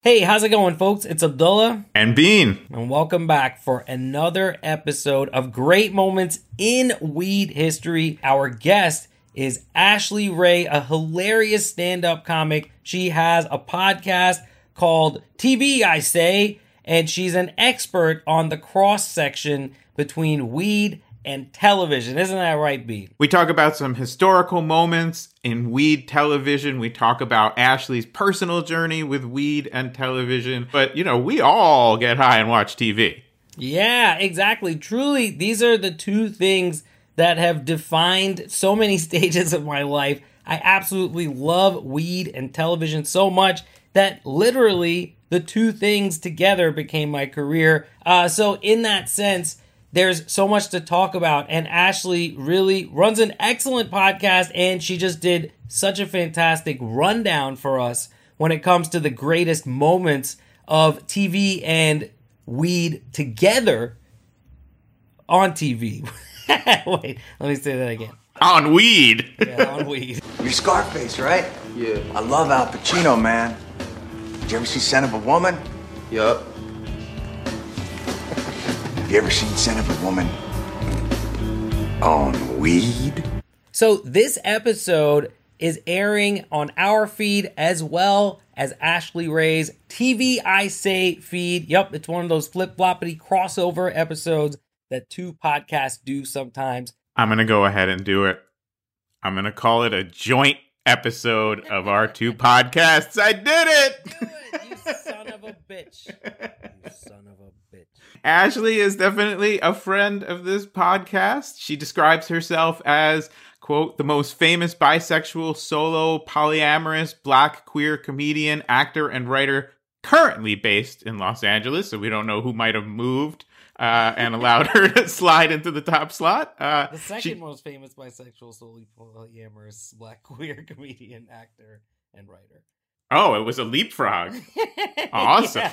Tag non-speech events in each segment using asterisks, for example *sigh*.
Hey, how's it going, folks? It's Abdullah. And Bean. And welcome back for another episode of Great Moments in Weed History. Our guest is Ashley Ray, a hilarious stand up comic. She has a podcast called TV, I Say, and she's an expert on the cross section between weed and television. Isn't that right, Bean? We talk about some historical moments in weed television. We talk about Ashley's personal journey with weed and television. But, you know, we all get high and watch TV. Yeah, exactly. Truly, these are the two things that have defined so many *laughs* stages of my life. I absolutely love weed and television so much that literally the two things together became my career. Uh, so, in that sense, there's so much to talk about. And Ashley really runs an excellent podcast, and she just did such a fantastic rundown for us when it comes to the greatest moments of TV and weed together on TV. *laughs* Wait, let me say that again. On weed. Yeah, on weed. *laughs* You're Scarface, right? Yeah. I love Al Pacino, man. Did you ever see Scent of a Woman? Yup. Have you ever seen Scent of a Woman on weed? So this episode is airing on our feed as well as Ashley Ray's TV I Say feed. Yep, it's one of those flip floppity crossover episodes that two podcasts do sometimes. I'm going to go ahead and do it. I'm going to call it a joint episode of our two *laughs* podcasts. I did it! Do it, you son of a bitch. You son of a bitch. Ashley is definitely a friend of this podcast. She describes herself as, quote, the most famous bisexual, solo, polyamorous, black, queer comedian, actor, and writer currently based in Los Angeles. So we don't know who might have moved uh, and allowed her to *laughs* slide into the top slot. Uh, The second she- most famous bisexual, solely polyamorous black *laughs* queer comedian, actor, and writer. Oh, it was a leapfrog. *laughs* Awesome. *laughs*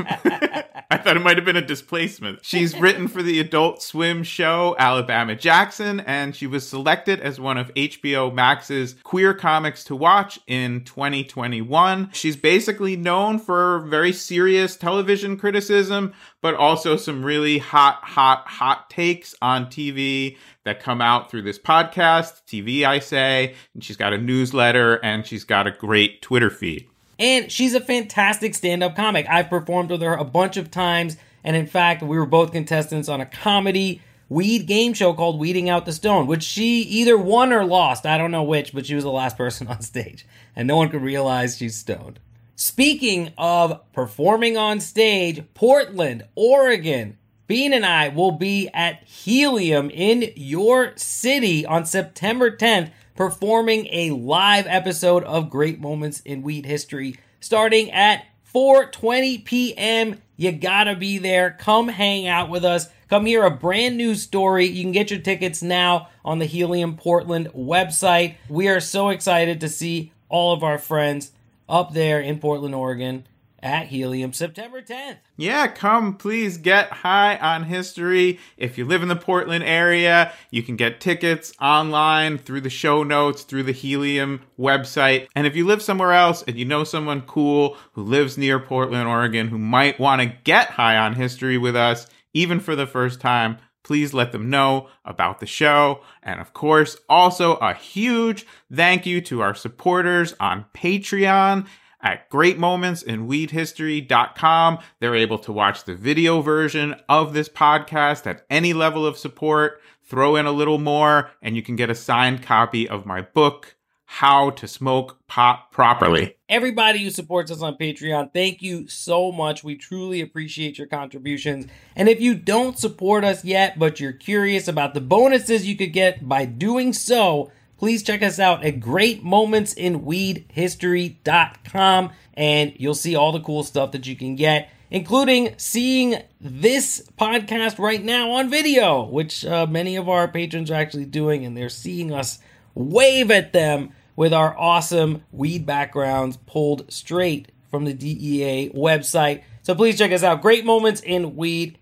I thought it might have been a displacement. She's written for the Adult Swim show Alabama Jackson, and she was selected as one of HBO Max's queer comics to watch in 2021. She's basically known for very serious television criticism, but also some really hot, hot, hot takes on TV that come out through this podcast, TV I Say, and she's got a newsletter and she's got a great Twitter feed. And she's a fantastic stand up comic. I've performed with her a bunch of times. And in fact, we were both contestants on a comedy weed game show called Weeding Out the Stone, which she either won or lost. I don't know which, but she was the last *laughs* person on stage. And no one could realize she's stoned. Speaking of performing on stage, Portland, Oregon. Bean and I will be at Helium in your city on September 10th, performing a live episode of Great Moments in Weed History starting at 4:20 p.m. You gotta be there. Come hang out with us. Come hear a brand new story. You can get your tickets now on the Helium Portland website. We are so excited to see all of our friends up there in Portland, Oregon at Helium September 10th. Yeah, come please get high on history. If you live in the Portland area, you can get tickets online through the show notes, through the Helium website. And if you live somewhere else and you know someone cool who lives near Portland, Oregon, who might want to get high on history with us, even for the first time, please let them know about the show. And of course, also a huge thank you to our supporters on Patreon at greatmomentsinweedhistory.com. They're able to watch the video version of this podcast at any level of support. Throw in a little more, and you can get a signed copy of my book, How to Smoke Pot Properly. Everybody who supports us on Patreon, thank you so much. We truly appreciate your contributions. And if you don't support us yet, but you're curious about the bonuses you could get by doing so, please check us out at greatmomentsinweedhistory.com and you'll see all the cool stuff that you can get, including seeing this podcast right now on video, which uh, many of our patrons are actually doing, and they're seeing us wave at them with our awesome weed backgrounds pulled straight from the DEA website. So please check us out. Great moments in weed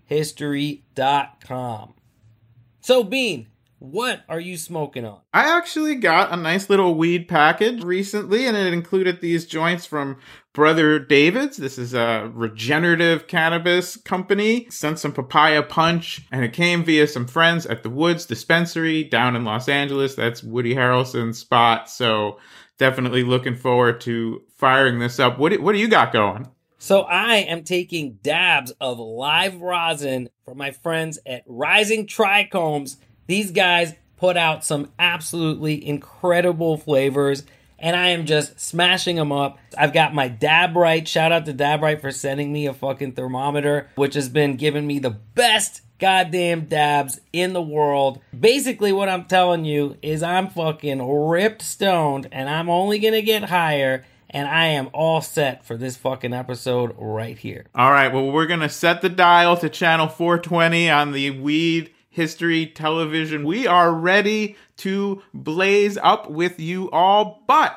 So, Bean, what are you smoking on? I actually got a nice little weed package recently, and it included these joints from Brother David's. This is a regenerative cannabis company. Sent some papaya punch, and it came via some friends at the Woods Dispensary down in Los Angeles. That's Woody Harrelson's spot. So definitely looking forward to firing this up. What do, what do you got going? So I am taking dabs of live rosin from my friends at Rising Trichomes. These guys put out some absolutely incredible flavors and I am just smashing them up. I've got my Dabrite. Shout out to Dabrite for sending me a fucking thermometer, which has been giving me the best goddamn dabs in the world. Basically, what I'm telling you is I'm fucking ripped stoned and I'm only gonna get higher. And I am all set for this fucking episode right here. All right, well, we're going to set the dial to channel 420 on the Weed History Television. We are ready to blaze up with you all, but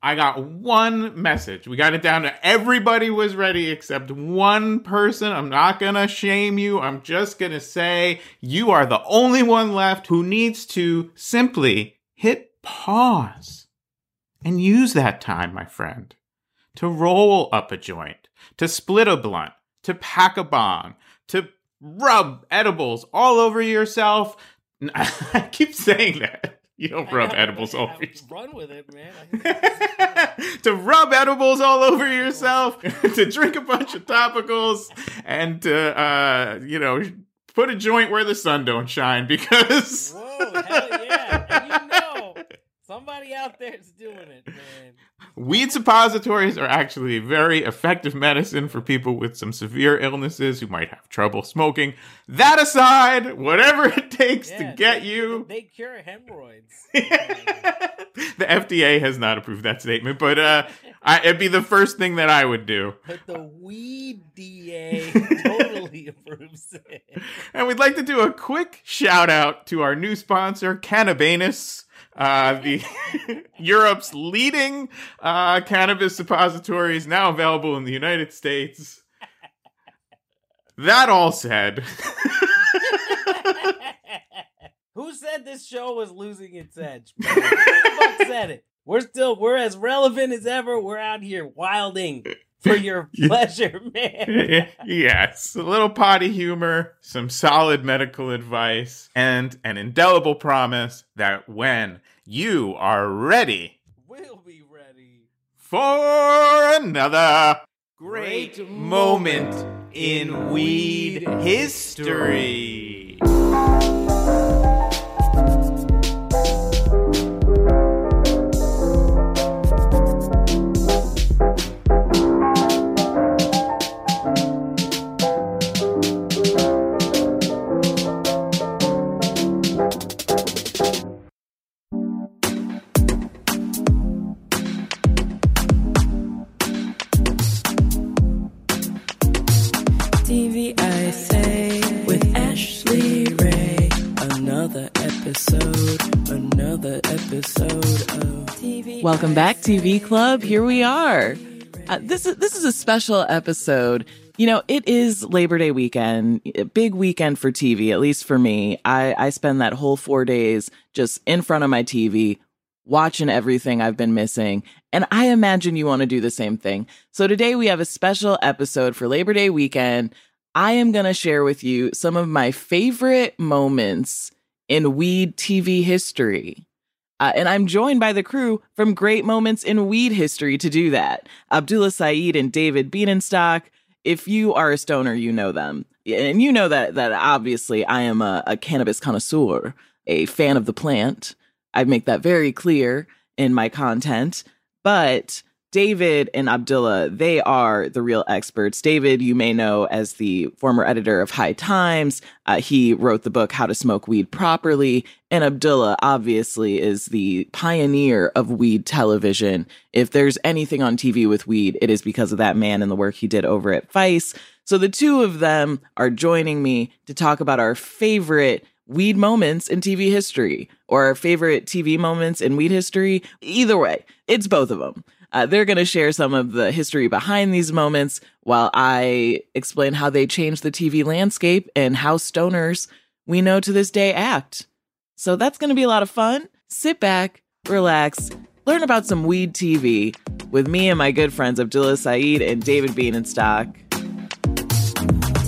I got one message. We got it down to everybody was ready except one person. I'm not going to shame you. I'm just going to say you are the only one left who needs to simply hit pause and use that time, my friend, to roll up a joint, to split a blunt, to pack a bong, rub edibles all over yourself. *laughs* I keep saying that. You don't rub edibles all over yourself. *laughs* Run with it, man. *laughs* to rub edibles all over yourself, to drink a bunch of topicals, and to, uh, you know, put a joint where the sun don't shine because. Whoa, hell yeah. And you know, somebody out there is doing it, man. Weed suppositories are actually very effective medicine for people with some severe illnesses who might have trouble smoking. That aside, whatever it takes Yeah, to get they- you. *laughs* They cure hemorrhoids. *laughs* the FDA has not approved that statement, but uh, I, it'd be the first thing that I would do. But the weed DA *laughs* totally approves it. And we'd like to do a quick shout out to our new sponsor, Cannabanus, uh, the *laughs* Europe's leading uh, cannabis suppositories now available in the United States. That all said, *laughs* Who said this show was losing its edge? Who the fuck said it? We're still we're as relevant as ever. We're out here wilding for *laughs* your *laughs* pleasure, man. *laughs* yes, a little potty humor, some solid medical advice, and an indelible promise that when you are ready We'll be ready. for another Great great moment in weed history. TV Welcome back, TV Club. Here we are. Uh, this is this is a special episode. You know, it is Labor Day weekend, a big weekend for TV. At least for me, I I spend that whole four days just in front of my TV, watching everything I've been missing. And I imagine you want to do the same thing. So today we have a special episode for Labor Day weekend. I am going to share with you some of my favorite moments in weed TV history. Uh, and I'm joined by the crew from Great Moments in Weed History to do that. Abdullah Saeed and David Bienenstock. If you are a stoner, you know them. And you know that that obviously I am a, a cannabis connoisseur, a fan of the plant. I make that very clear in my content. But David and Abdullah, they are the real experts. David, you may know as the former editor of High Times. Uh, he wrote the book How to Smoke Weed Properly. And Abdullah, obviously, is the pioneer of weed television. If there's anything on TV with weed, it is because of that man and the work he did over at Vice. So the two of them are joining me to talk about our favorite weed moments in TV history or our favorite TV moments in weed history. Either way, it's both of them. Uh, they're going to share some of the history behind these moments while I explain how they changed the TV landscape and how stoners we know to this day act. So that's going to be a lot of fun. Sit back, relax, learn about some weed TV with me and my good friends Abdullah Saeed and David Bienenstock.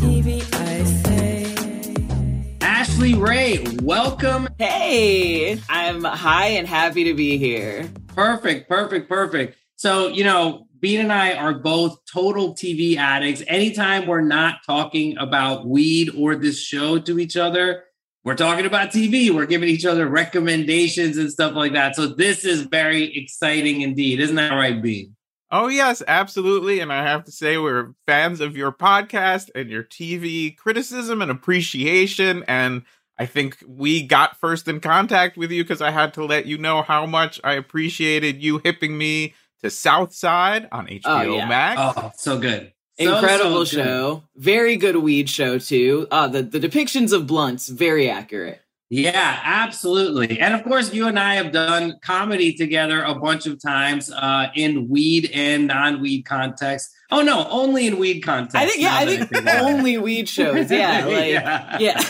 TV I say. Ashley Ray, welcome. Hey, I'm high and happy to be here. Perfect, perfect, perfect. So, you know, Bean and I are both total TV addicts. Anytime we're not talking about weed or this show to each other, we're talking about TV. We're giving each other recommendations and stuff like that. So this is very exciting indeed. Isn't that right, Bean? Oh, yes, absolutely. And I have to say, we're fans of your podcast and your TV criticism and appreciation. And I think we got first in contact with you because I had to let you know how much I appreciated you hipping me to Southside on HBO Oh, yeah. Max. Oh, so good. So, Incredible so good. show. Very good weed show too. Uh the, the depictions of blunts, very accurate. Yeah, absolutely. And of course, you and I have done comedy together a bunch of times uh, in weed and non-weed context. Oh no, only in weed context. I think yeah, I think about it. only weed shows. Yeah, *laughs* like Yeah. yeah.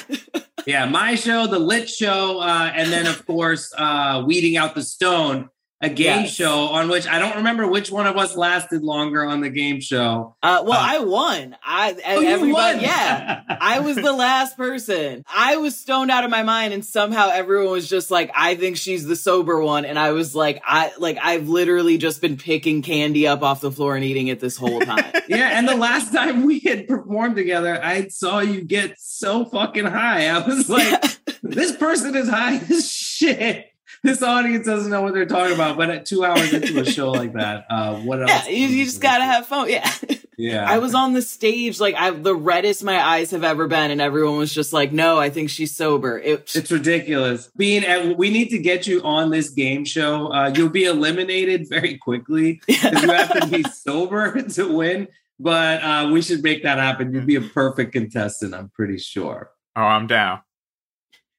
yeah, my show, the Lit Show, uh, and then of course, uh, Weeding Out the Stone, a game Yes. show on which I don't remember which one of us lasted longer on the game show. Uh, well, Uh, I won. I Oh, you everybody, won! yeah. I was the *laughs* last person. I was stoned out of my mind, and somehow everyone was just like, "I think she's the sober one," and I was like, "I like I've literally just been picking candy up off the floor and eating it this whole time." *laughs* yeah, and the last time we had performed together, I saw you get so fucking high. I was like, *laughs* this person is high as shit. This audience doesn't know what they're talking about. But at two hours into a show like that, uh, what else? yeah, you, you just gotta have fun. Yeah. Yeah, I was on the stage, like I the reddest my eyes have ever been, and everyone was just like, "No, I think she's sober." It, It's ridiculous. Bean, at, we need to get you on this game show. Uh, you'll be eliminated very quickly because you have to be *laughs* sober to win. But uh, we should make that happen. You'd be a perfect contestant, I'm pretty sure. Oh, I'm down.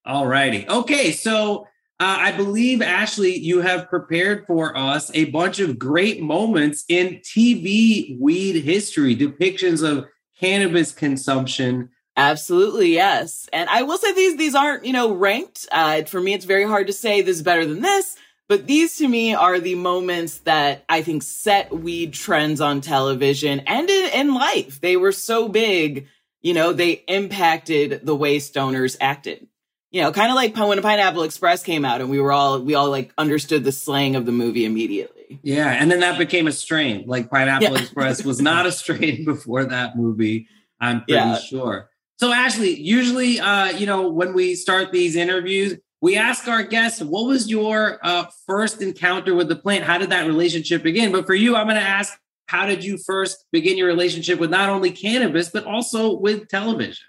All righty. Okay, so uh, I believe Ashley, you have prepared for us a bunch of great moments in TV weed history, depictions of cannabis consumption. Absolutely, yes. And I will say these these aren't, you know, ranked. Uh, for me, it's very hard to say this is better than this. But these to me are the moments that I think set weed trends on television and in, in life. They were so big, you know, they impacted the way stoners acted. You know, kind of like when Pineapple Express came out and we were all, we all like understood the slang of the movie immediately. Yeah, and then that became a strain. Like Pineapple Yeah. Express was not a strain *laughs* before that movie. I'm pretty Yeah. sure. So Ashley, usually, uh, you know, when we start these interviews, we ask our guests, "What was your uh, first encounter with the plant? How did that relationship begin?" But for you, I'm going to ask, "How did you first begin your relationship with not only cannabis but also with television?"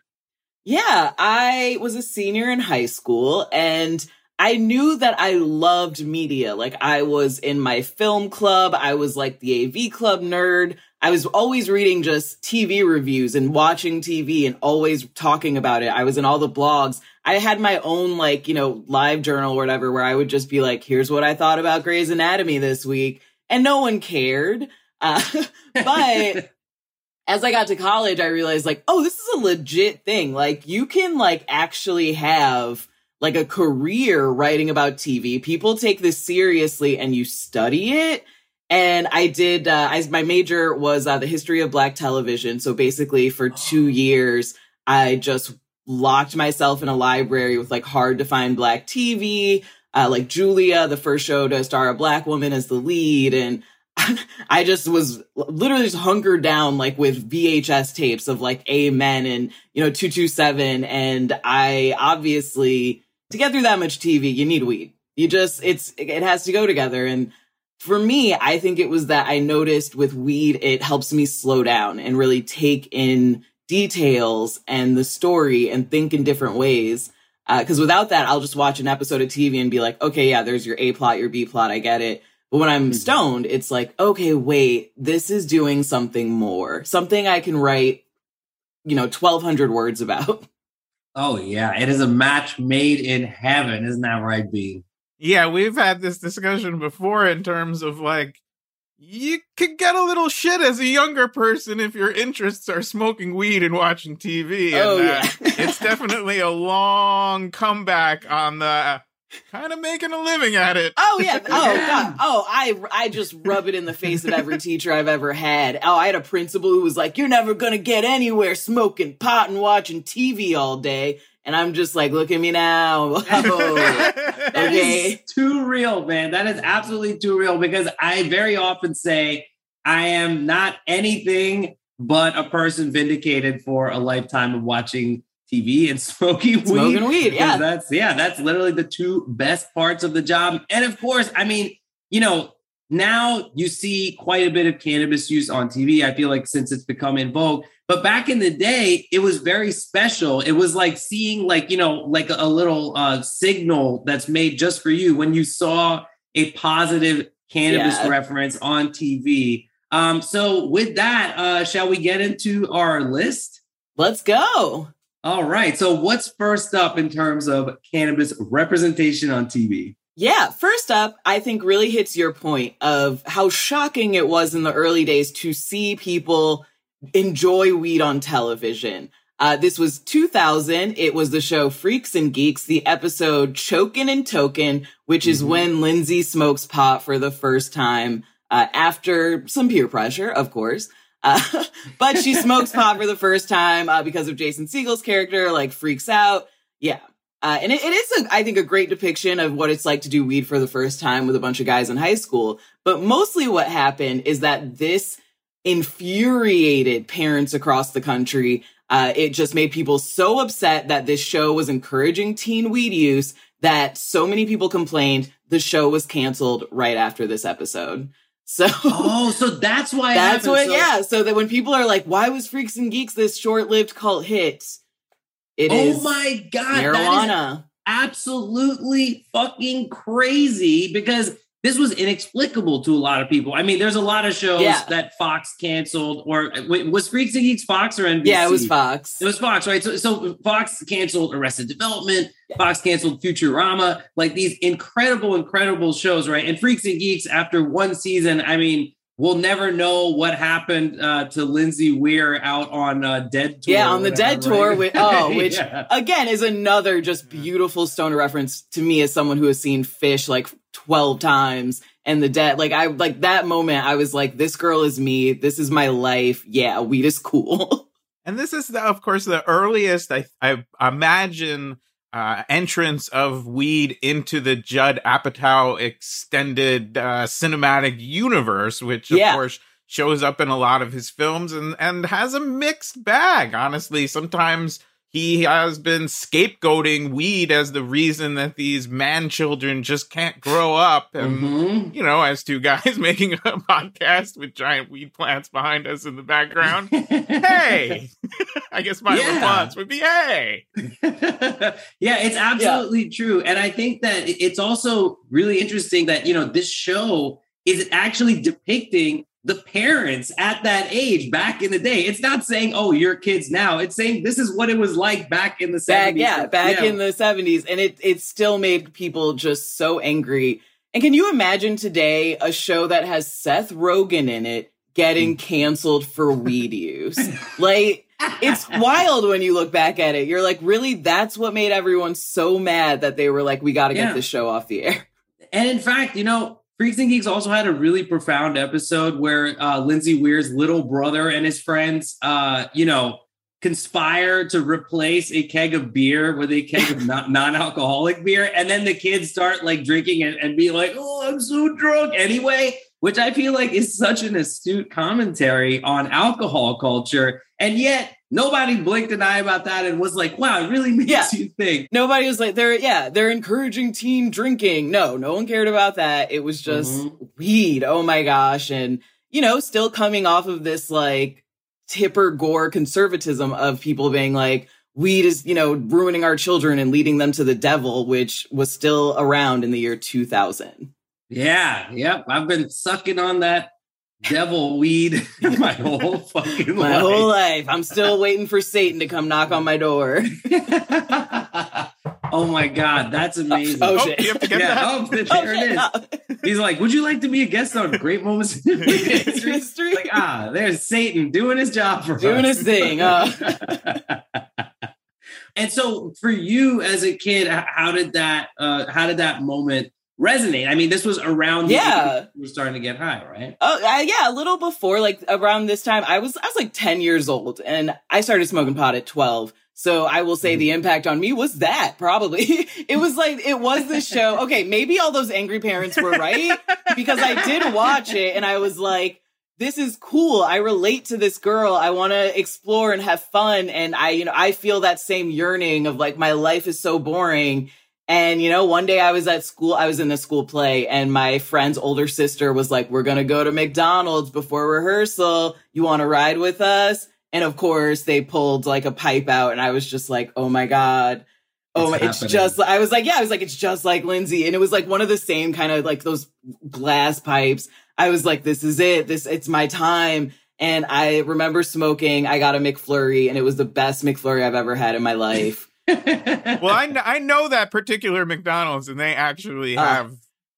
Yeah, I was a senior in high school and I knew that I loved media. Like I was in my film club, I was like the AV club nerd. I was always reading just TV reviews and watching TV and always talking about it. I was in all the blogs. I had my own like, you know, live journal or whatever where I would just be like, here's what I thought about Grey's Anatomy this week. And no one cared. Uh, *laughs* but as I got to college, I realized like, oh, this is a legit thing. Like you can like actually have like a career writing about TV. People take this seriously and you study it. And I did, uh, I, my major was uh, the history of black television. So basically for two years, I just locked myself in a library with like hard to find black TV, uh, like Julia, the first show to star a black woman as the lead. And *laughs* I just was literally just hunkered down like with VHS tapes of like Amen and, you know, 227. And I obviously, to get through that much TV, you need weed. You just, it's, it has to go together. And for me, I think it was that I noticed with weed, it helps me slow down and really take in details and the story and think in different ways. Uh, because without that, I'll just watch an episode of TV and be like, okay, yeah, there's your A plot, your B plot, I get it. But when I'm stoned, it's like, okay, wait, this is doing something more, something I can write, you know, 1200 words about. *laughs* Oh yeah, it is a match made in heaven, isn't that right, B? Yeah, we've had this discussion before in terms of like you could get a little shit as a younger person if your interests are smoking weed and watching TV. And, Oh, uh, yeah. *laughs* it's definitely a long comeback on the kind of making a living at it. Oh yeah. *laughs* Oh god. Oh, I I just rub it in the face of every teacher I've ever had. Oh, I had a principal who was like, "You're never gonna get anywhere smoking pot and watching TV all day." And I'm just like, "Look at me now." *laughs* Oh, Okay. is too real, man. That is absolutely too real because I very often say I am not anything but a person vindicated for a lifetime of watching TV and *laughs* smoking weed. Smoking weed, yeah. That's yeah, that's literally the two best parts of the job. And of course, I mean, you know, now you see quite a bit of cannabis use on TV. I feel like since it's become in vogue. But back in the day, it was very special. It was like seeing like, you know, like a, little uh signal that's made just for you when you saw a positive cannabis Yeah. reference on TV. Um, so with that, uh, shall we get into our list? Let's go. All right. So what's first up in terms of cannabis representation on TV? Yeah, first up, I think really hits your point of how shocking it was in the early days to see people enjoy weed on television. Uh, this was 2000. It was the show Freaks and Geeks, the episode Chokin' and Tokin', which is Mhm. when Lindsay smokes pot for the first time uh, after some peer pressure, of course. *laughs* But she smokes pot for the first time uh, because of Jason Segel's character, like freaks out. Yeah. Uh, and it, it is, a, I think, a great depiction of what it's like to do weed for the first time with a bunch of guys in high school. But mostly what happened is that this infuriated parents across the country. Uh, it just made people so upset that this show was encouraging teen weed use that so many people complained the show was canceled right after this episode. So Oh, so *laughs* that's why that's what, So- yeah. So that when people are like, why was Freaks and Geeks this short lived cult hit? It oh is oh my god, that is marijuana. absolutely fucking crazy because this was inexplicable to a lot of people. I mean, there's a lot of shows Yeah. that Fox canceled, or wait, was Freaks and Geeks Fox or NBC? Yeah, it was Fox. It was Fox, right? So, so Fox canceled Arrested Development. Fox canceled Futurama. Like these incredible, incredible shows, right? And Freaks and Geeks, after one season, I mean, we'll never know what happened uh, to Lindsay Weir out on uh, Dead Tour. Yeah, on the whatever, Dead Tour, right? with, oh, *laughs* which Yeah. again is another just beautiful stoner reference to me as someone who has seen Phish like 12 times and the debt Like, I like that moment, I was like, this girl is me. This is my life. Yeah, weed is cool. *laughs* And this is, the, of course, the earliest I, I imagine uh, entrance of weed into the Judd Apatow extended uh, cinematic universe, which of Yeah. course shows up in a lot of his films and and has a mixed bag. Honestly, sometimes he has been scapegoating weed as the reason that these man children just can't grow up and Mhm. you know, as two guys *laughs* making a podcast with giant weed plants behind us in the background. hey, *laughs* I guess my Yeah. response would be, hey. *laughs* yeah, it's absolutely true. And I think that it's also really interesting that, you know, this show is actually depicting the parents at that age back in the day. It's not saying, oh, you're kids now. It's saying this is what it was like back in the 70s. back, yeah, back in the 70s. And it, it still made people just so angry. And can you imagine today a show that has Seth Rogen in it getting mm. canceled for weed *laughs* use? Like, it's *laughs* wild when you look back at it. You're like, really? That's what made everyone so mad that they were like, we got to Yeah. get this show off the air. And in fact, you know, Freaks and Geeks also had a really profound episode where uh, Lindsay Weir's little brother and his friends, uh, you know, conspire to replace a keg of beer with a keg of *laughs* non- non-alcoholic beer, and then the kids start like drinking it and be like, "Oh, I'm so drunk." Anyway, which I feel like is such an astute commentary on alcohol culture, and yet nobody blinked an eye about that and was like, "Wow, it really *laughs* makes Yeah. you think." Nobody was like, they're, yeah, they're encouraging teen drinking. No, no one cared about that. It was just Mhm. weed. Oh my gosh. And, you know, still coming off of this like Tipper Gore conservatism of people being like, weed is, you know, ruining our children and leading them to the devil, which was still around in the year 2000. Yeah, yep. I've been sucking on that devil weed *laughs* my whole *laughs* fucking My life. whole life. I'm still waiting for Satan to come knock on my door. *laughs* oh my god, that's amazing. Oh, Oh, shit. you have to get yeah, that. oh, there Oh, it shit, no. He's like, "Would you like to be a guest on Great Moments in History?" History. Like, ah, there's Satan doing his job for Doing us. his thing. Uh, and so, for you as a kid, how did that? Uh, how did that moment resonate? I mean, this was around. Yeah. were starting to get high, right? Oh uh, yeah, a little before, like around this time, I was I was like ten years old, and I started smoking pot at twelve. So I will say the impact on me was that probably *laughs* it was like it was the show. Okay, maybe all those angry parents were right because I did watch it, and I was like, this is cool. I relate to this girl. I want to explore and have fun, and I you know I feel that same yearning of like my life is so boring. And you know, one day I was at school, I was in the school play, and my friend's older sister was like, We're gonna go to McDonald's before rehearsal. You wanna ride with us? And of course, they pulled like a pipe out, and I was just like, Oh my God. Oh, It's my, it's just, I was like, yeah, I was like, it's just like Lindsay. And it was like one of the same kind of like those glass pipes. I was like, this is it. This, it's my time. And I remember smoking. I got a McFlurry and it was the best McFlurry I've ever had in my life. Well, I, kn- I know that particular McDonald's, and they actually Uh, have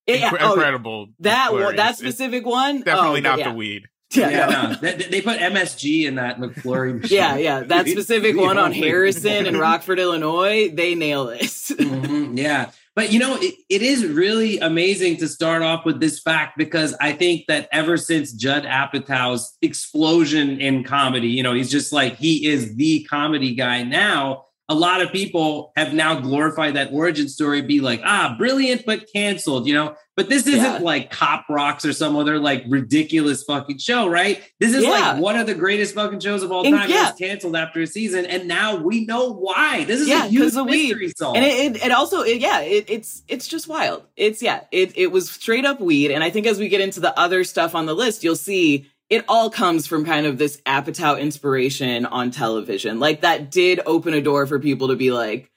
It- incre- oh, incredible. that one, McFlurries. that It's specific one, definitely oh, not yeah. the weed. Yeah, yeah, no. no, they, they put MSG in that McFlurry. *laughs* machine. yeah, yeah. That specific *laughs* one on Harrison and *laughs* Rockford, Illinois, they nail this. Mhm, yeah. But you know, it, it is really amazing to start off with this fact because I think that ever since Judd Apatow's explosion in comedy, you know, he's just like he is the comedy guy now. A lot of people have now glorified that origin story, be like, ah, brilliant, but canceled, you know. But this isn't Yeah. like Cop Rocks or some other like ridiculous fucking show, right? This is Yeah. like one of the greatest fucking shows of all And time. yeah. It was canceled after a season, and now we know why. This is Yeah, a huge of weed. mystery solve. and it, it, it also it, yeah it, it's it's just wild it's yeah it, it was straight up weed and i think as we get into the other stuff on the list you'll see it all comes from kind of this apatow inspiration on television. Like that did open a door for people to be like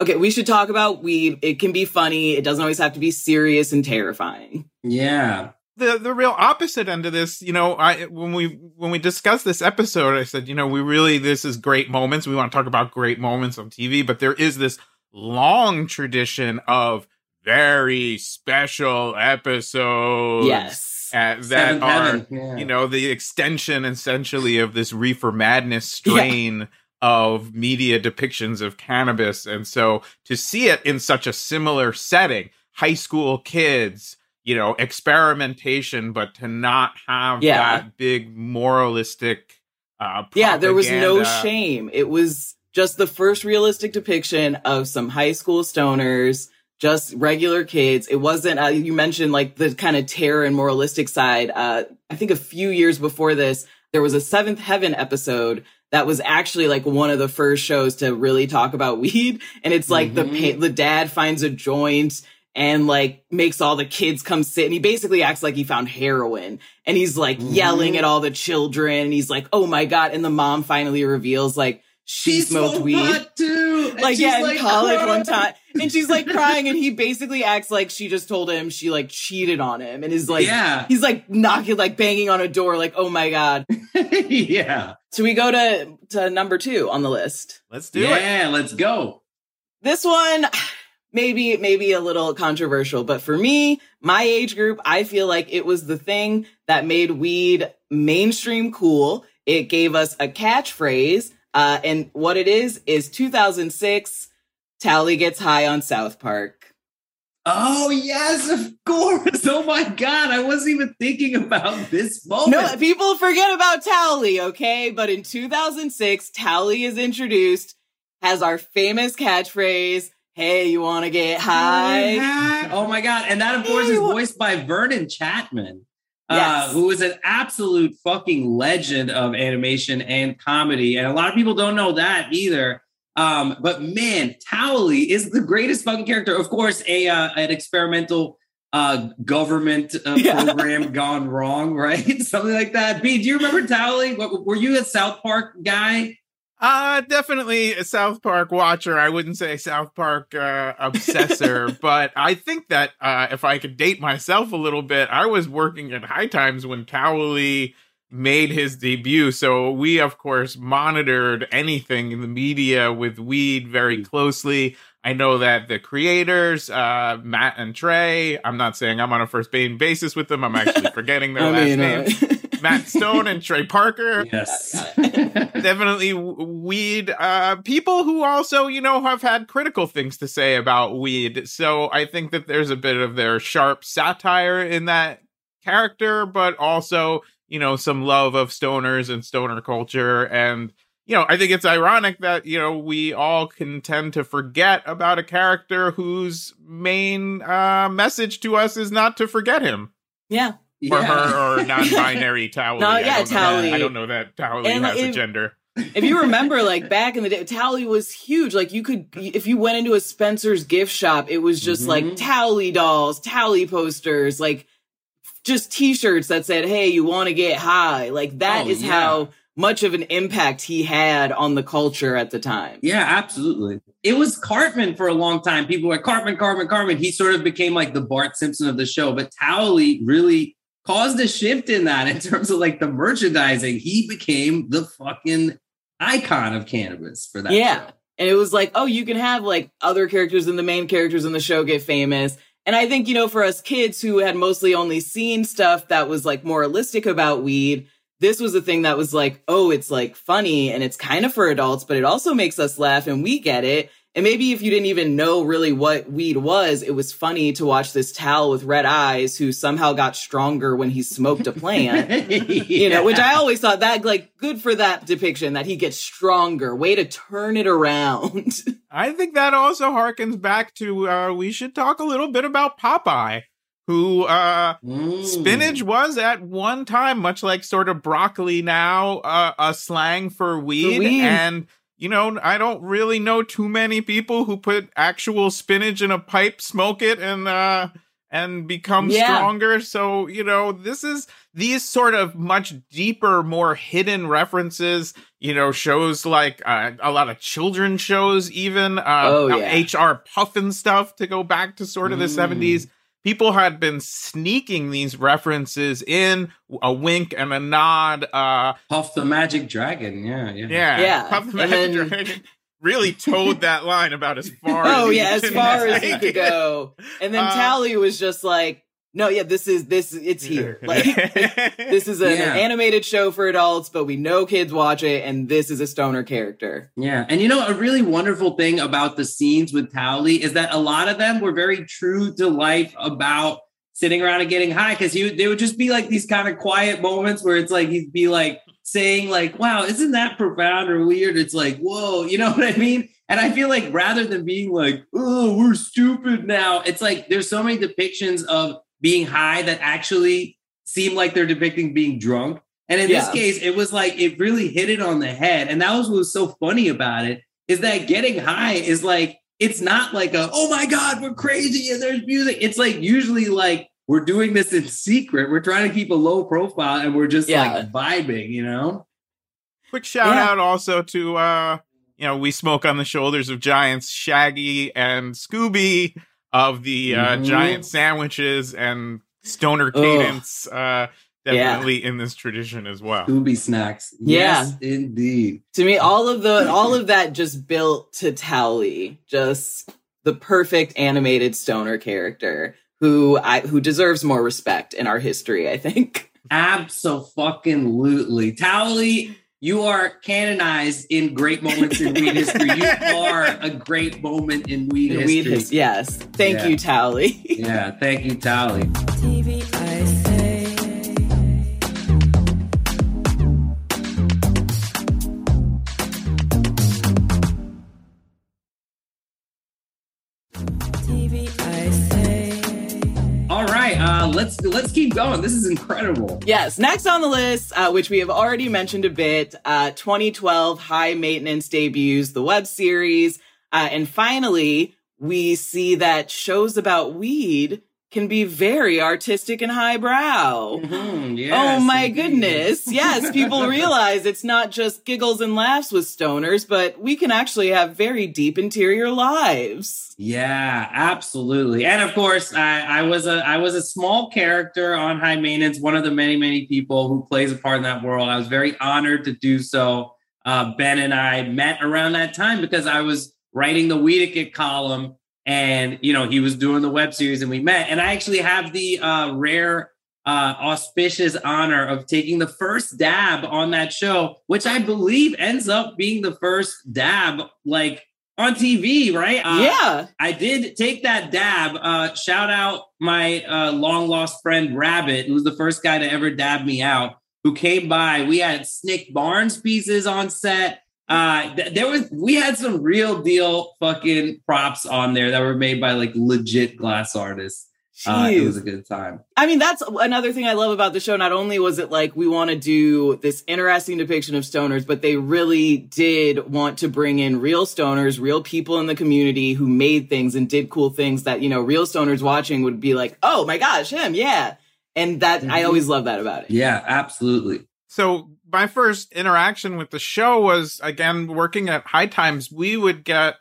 okay we should talk about weed. It can be funny. It doesn't always have to be serious and terrifying. Yeah. the the real opposite end of this you know i when we when we discussed this episode i said you know we really this is great moments. We want to talk about great moments on tv but there is this long tradition of very special episodes. Yes uh, that are yeah. you know the extension essentially of this reefer madness *laughs* strain of media depictions of cannabis. And so to see it in such a similar setting high school kids you know experimentation but to not have Yeah. that big moralistic uh yeah there was no shame. It was just the first realistic depiction of some high school stoners just regular kids. It wasn't uh, you mentioned like the kind of terror and moralistic side. Uh i think a few years before this there was a seventh heaven episode that was actually like one of the first shows to really talk about *laughs* weed. And it's like the Mhm. pa- the dad finds a joint and like makes all the kids come sit. And he basically acts like he found heroin. And he's like Mhm. yelling at all the children. And he's like oh my god. And the mom finally reveals like she, smoked weed. pot too. And like yeah in college one time and she's like crying and he basically acts like she just told him she like cheated on him and is like yeah, he's like knocking like banging on a door like oh my god. *laughs* Yeah, so we go to to number two on the list? Let's do it. Yeah. Let's go. this one maybe maybe a little controversial but for me my age group i feel like it was the thing that made weed mainstream cool. It gave us a catchphrase uh, and what it is is 2006 Towelie gets high on south park Oh yes, of course. Oh my god, I wasn't even thinking about this moment. no people forget about Towelie okay but in 2006 Towelie is introduced has our famous catchphrase hey you want to get high Oh my god! And that, of course, is voiced by Vernon Chapman, uh, Yes. who is an absolute fucking legend of animation and comedy. And a lot of people don't know that either. Um, but man, Towelie is the greatest fucking character. Of course, a uh, an experimental uh, government uh, *laughs* Yeah. program gone wrong, right? *laughs* Something like that. B, do you remember Towelie? What, were you a South Park guy? Uh, definitely a South Park watcher. I wouldn't say South Park uh, obsessor, *laughs* but I think that uh, if I could date myself a little bit, I was working at High Times when Towelie made his debut. So we, of course, monitored anything in the media with weed very closely. I know that the creators, uh, Matt and Trey, I'm not saying I'm on a first name basis with them. I'm actually *laughs* forgetting their last uh. Matt Stone and Trey Parker. *laughs* Yes. *laughs* Definitely weed. Uh, people who also, you know, have had critical things to say about weed. So I think that there's a bit of their sharp satire in that character, but also, you know, some love of stoners and stoner culture. And, you know, I think it's ironic that, you know, we all can tend to forget about a character whose main uh, message to us is not to forget him yeah. or Yeah. her or non-binary *laughs* Towelie. No, I yeah, don't know that- Towelie. I don't know that Towelie And, has a gender. if you remember, *laughs* like back in the day, Towelie was huge. Like you could, if you went into a Spencer's gift shop, it was just like Mhm. Towelie dolls, Towelie posters, like just T-shirts that said, "Hey, you want to get high?" Like that Oh, is yeah. how much of an impact he had on the culture at the time. Yeah, absolutely. It was Cartman for a long time. People were like, Cartman, Cartman, Cartman. He sort of became like the Bart Simpson of the show. But Towelie really caused a shift in that in terms of like the merchandising. He became the fucking icon of cannabis for that Yeah. show. And it was like, oh, you can have like other characters and the main characters in the show get famous. And I think, you know, for us kids who had mostly only seen stuff that was like moralistic about weed, this was a thing that was like, oh, it's like funny and it's kind of for adults, but it also makes us laugh and we get it. And maybe if you didn't even know really what weed was, it was funny to watch this towel with red eyes who somehow got stronger when he smoked a plant *laughs* you know, which I always thought that like good for that depiction that he gets stronger. Way to turn it around. *laughs* I think that also harkens back to uh, we should talk a little bit about Popeye, who uh, Mm. spinach was at one time, much like sort of broccoli now, uh, a slang for weed. weed. And, you know, I don't really know too many people who put actual spinach in a pipe, smoke it, and, uh, and become Yeah. stronger. So, you know, this is these sort of much deeper, more hidden references, you know, shows like uh, a lot of children shows, even uh, Oh, yeah. HR Pufnstuf to go back to sort of the Mm. 70s. People had been sneaking these references in, a wink and a nod. Uh, Puff the Magic Dragon. Yeah, yeah. yeah, Yeah, Puff the Magic then- Dragon really toed that line about as far. *laughs* oh as yeah, as far as he could go. And then Uh, Towelie was just like, no, yeah, this is this it's here. *laughs* Like *laughs* this is an Yeah. animated show for adults, but we know kids watch it, and this is a stoner character. Yeah. And you know, a really wonderful thing about the scenes with Towelie is that a lot of them were very true to life about sitting around and getting high because he would, they would just be like these kind of quiet moments where it's like he'd be like saying like wow isn't that profound or weird it's like whoa you know *laughs* what i mean and i feel like rather than being like oh we're stupid now it's like there's so many depictions of being high that actually seem like they're depicting being drunk. And in this case it was like it really hit it on the head. And that was what was so funny about it is that getting high is like it's not like a oh my god we're crazy and there's music. It's like usually like we're doing this in *laughs* secret. We're trying to keep a low profile and we're just Yeah. like vibing you know? Quick shout Yeah. out also to uh you know, we smoke on the shoulders of giants Shaggy and Scooby of the uh Mhm. giant sandwiches and stoner Ugh. cadence uh Yeah. definitely in this tradition as well. Scooby snacks Yeah. yes indeed To me, all of the all of that just built to Towelie, just the perfect animated stoner character who I who deserves more respect in our history, I think. absolutely Towelie you are canonized in great moments in weed history you *laughs* are a great moment in weed history Weed his- yes. Thank Yeah. you, Towelie. yeah thank you Towelie TV, let's keep going this is incredible Yes. Next on the list, uh, which we have already mentioned a bit, uh, 2012 High Maintenance debuts, the web series. Uh, and finally, we see that shows about weed can be very artistic and highbrow. Mhm, oh my indeed. goodness. Yes, people *laughs* realize it's not just giggles and laughs with stoners, but we can actually have very deep interior lives. Yeah, absolutely. And of course, I, I was a I was a small character on High Maintenance, one of the many many people who plays a part in that world. I was very honored to do so. Uh, ben and I met around that time because I was writing the Weediquette column, and you know he was doing the web series, and we met. And I actually have the uh, rare, uh, auspicious honor of taking the first dab on that show, which I believe ends up being the first dab like on TV, right? Uh, yeah. I did take that dab. Uh, shout out my uh, long lost friend Rabbit, who was the first guy to ever dab me out. Who came by? We had Snic Barnes pieces on set. Uh, th- there was we had some real deal fucking props on there that were made by like legit glass artists. Uh, it was a good time. I mean, that's another thing I love about the show. Not only was it like we want to do this interesting depiction of stoners, but they really did want to bring in real stoners, real people in the community who made things and did cool things that, you know, real stoners watching would be like, oh my gosh, him, yeah. And that, I Mhm. always love that about it. Yeah, absolutely. So my first interaction with the show was again working at High Times. We would get,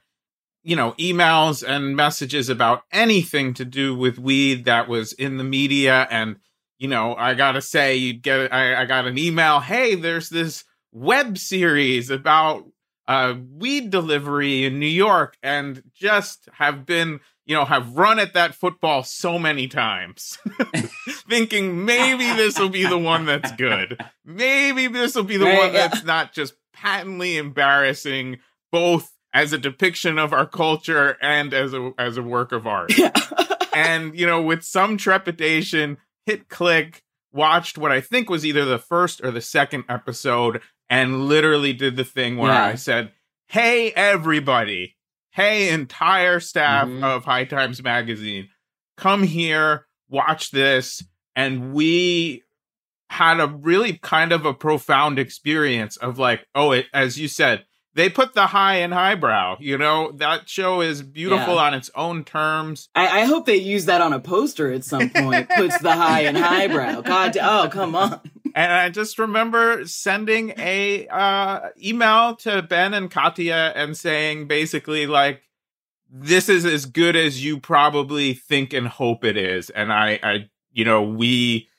you know, emails and messages about anything to do with weed that was in the media. And, you know, I gotta say, you'd get I, I got an email, hey, there's this web series about uh weed delivery in New York, and just have been you know, have run at that football so many times, *laughs* thinking maybe this will be the one that's good. Maybe this will be the one that's not just patently embarrassing, both as a depiction of our culture and as a as a work of art. Yeah. *laughs* and you know, with some trepidation, hit click, watched what I think was either the first or the second episode, and literally did the thing where Yeah. I said, "Hey, everybody." Hey, entire staff Mhm. of High Times Magazine, come here, watch this. And we had a really kind of a profound experience of like, oh, it, as you said, they put the high and highbrow. You know, that show is beautiful Yeah. on its own terms. I, I hope they use that on a poster at some point. Puts the high and highbrow. God, oh, come on. And I just remember sending a uh, email to Ben and Katja and saying basically like, this is as good as you probably think and hope it is. And I, I, you know, we,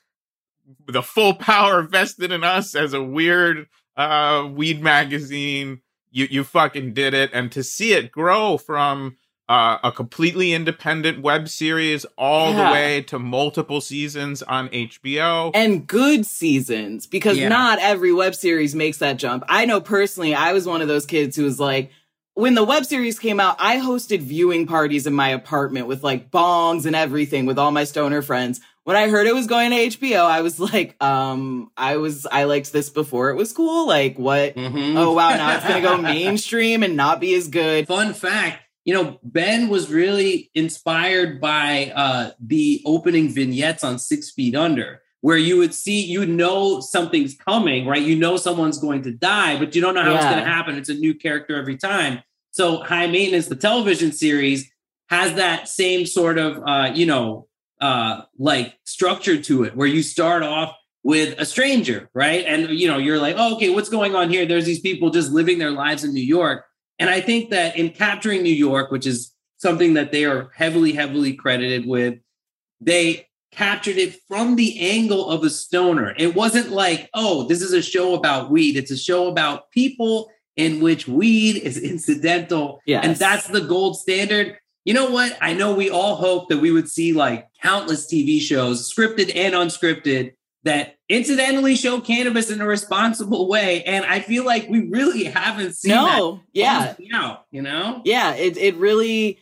the full power vested in us as a weird uh, weed magazine, you, you fucking did it. And to see it grow from uh, a completely independent web series all Yeah. the way to multiple seasons on HBO. and good seasons because Yeah. not every web series makes that jump. I know personally, I was one of those kids who was like, when the web series came out, I hosted viewing parties in my apartment with like bongs and everything with all my stoner friends. When I heard it was going to HBO, I was like, um, I was, I liked this before it was cool. Like, what? Mhm. Oh, wow. Now it's going to go *laughs* mainstream and not be as good. Fun fact, you know, Ben was really inspired by uh, the opening vignettes on Six Feet Under, where you would see, you know, something's coming, right? You know, someone's going to die, but you don't know how it's going to happen. It's a new character every time. So, High Maintenance, the television series, has that same sort of, uh, you know, uh, like structure to it, where you start off with a stranger, right? And you know, you're like, oh, okay, what's going on here? There's these people just living their lives in New York. And I think that in capturing New York, which is something that they are heavily, heavily credited with, they captured it from the angle of a stoner. It wasn't like, oh, this is a show about weed. It's a show about people in which weed is *laughs* incidental. Yes. And that's the gold standard. You know what? I know we all hope that we would see like countless TV shows, scripted and unscripted, that incidentally show cannabis in a responsible way. And I feel like we really haven't seen that No. Yeah. out, you know? Yeah, it it really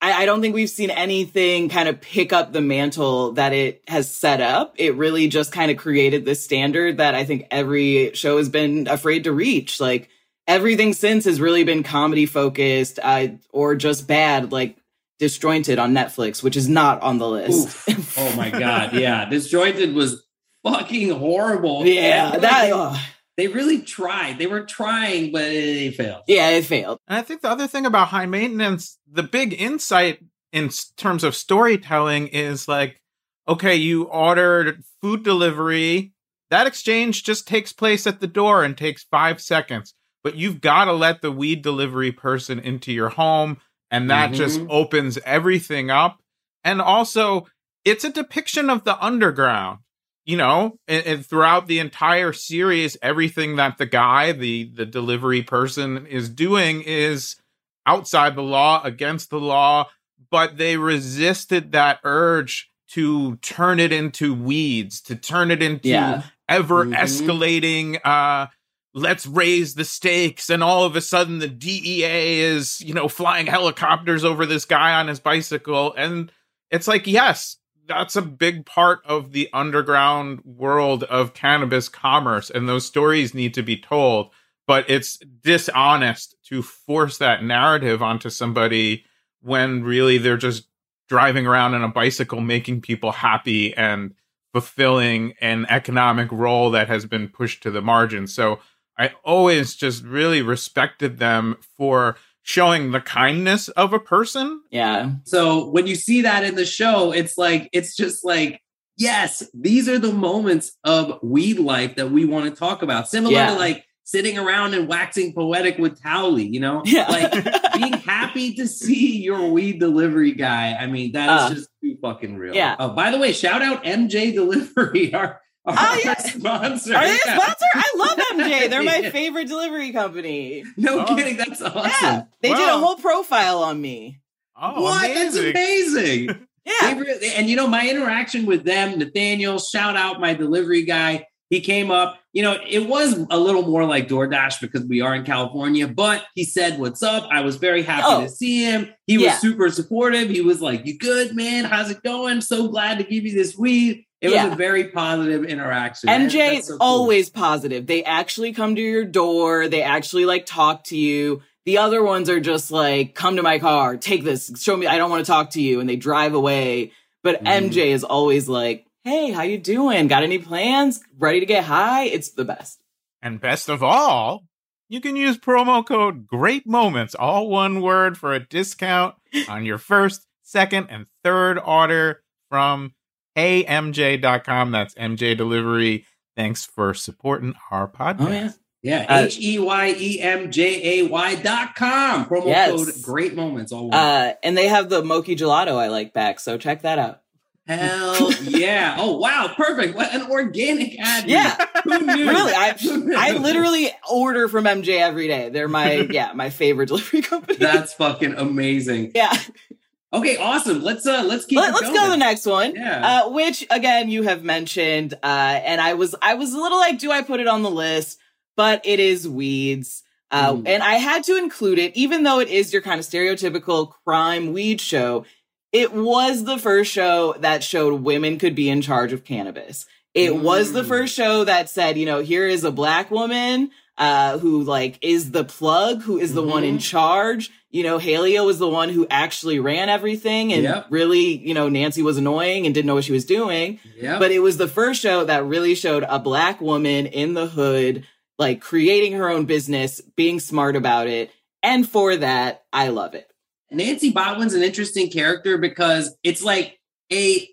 I, I don't think we've seen anything kind of pick up the mantle that it has set up. It really just kind of created this standard that I think every show has been afraid to reach. Like everything since has really been comedy focused, uh, or just bad, like disjointed on Netflix, which is not on the list. Oh my god, yeah. *laughs* Disjointed was fucking horrible. yeah, And that they, ugh. they really tried. They were trying, but they failed. yeah, it failed. And I think the other thing about high maintenance, the big insight in terms of storytelling is like, okay, you ordered food delivery. That exchange just takes place at the door and takes five seconds. But you've got to let the weed delivery person into your home, and that just Mhm. opens everything up. And also, it's a depiction of the underground. You know, and, and throughout the entire series, everything that the guy, the the delivery person, is doing is outside the law, against the law, but they resisted that urge to turn it into weeds, to turn it into Yeah. ever Mhm. escalating uh let's raise the stakes and all of a sudden the DEA is, you know, flying helicopters over this guy on his bicycle and it's like yes, that's a big part of the underground world of cannabis commerce and those stories need to be told but it's dishonest to force that narrative onto somebody when really they're just driving around on a bicycle making people happy and fulfilling an economic role that has been pushed to the margin so i always just really respected them for showing the kindness of a person Yeah. So when you see that in the show, it's like it's just like yes, these are the moments of weed life that we want to talk about. Similar Yeah. to like sitting around and waxing poetic with Towelie, you know, Yeah. like being *laughs* happy to see your weed delivery guy. I mean, that is Uh, just too fucking real. yeah. Oh, by the way, shout out MJ Delivery, *laughs* our, Oh, oh *laughs* yeah. sponsor. Are they a Yeah. sponsor? I love MJ. They're my *laughs* favorite delivery company. No Oh. kidding, that's awesome. Yeah. They did a whole profile on me. oh what? That's amazing. *laughs* They Yeah. really, and you know, my interaction with them, Nathaniel, shout out my delivery guy. He came up, you know, it was a little more like DoorDash because we are in California, but he said, What's up? I was very happy Oh. to see him. He was super supportive. He was like, You good, man? How's it going? So glad to give you this weed. It Yeah. was a very positive interaction. MJ is so cool. always positive. They actually come to your door. They actually like talk to you. The other ones are just like, come to my car, take this, show me. I don't want to talk to you, and they drive away. But Mhm. MJ is always like, hey, how you doing? Got any plans? Ready to get high? It's the best. And best of all, you can use promo code Great Moments, all one word, for a discount *laughs* on your first, second, and third order from HeyMJ.com. That's MJ Delivery. Thanks for supporting our podcast. Oh yeah. Yeah, Uh, H E Y E M J A Y dot com. Promo Yes. code Great Moments. All. Uh, and they have the Mochi Gelato I like back, so check that out. Hell yeah! Oh wow, perfect. What an organic ad. Yeah. Who knew? *laughs* Really, I I literally order from MJ every day. They're my *laughs* yeah my favorite delivery company. That's fucking amazing. yeah. Okay, awesome. Let's uh let's keep. Let, it us go to the next one. Yeah. Uh, which again you have mentioned, uh, and I was I was a little like, do I put it on the list? But it is weeds. Uh, Mm. and I had to include it, even though it is your kind of stereotypical crime weed show. It was the first show that showed women could be in charge of cannabis. It was the Mm. first show that said, you know, here is a black woman uh, who like is the plug, who is the one in Mhm. charge. You know, Heylia was the one who actually ran everything, and Yep. really, you know, Nancy was annoying and didn't know what she was doing. Yeah. But it was the first show that really showed a black woman in the hood, like creating her own business, being smart about it. And for that, I love it. Nancy Botwin's an interesting character because it's like a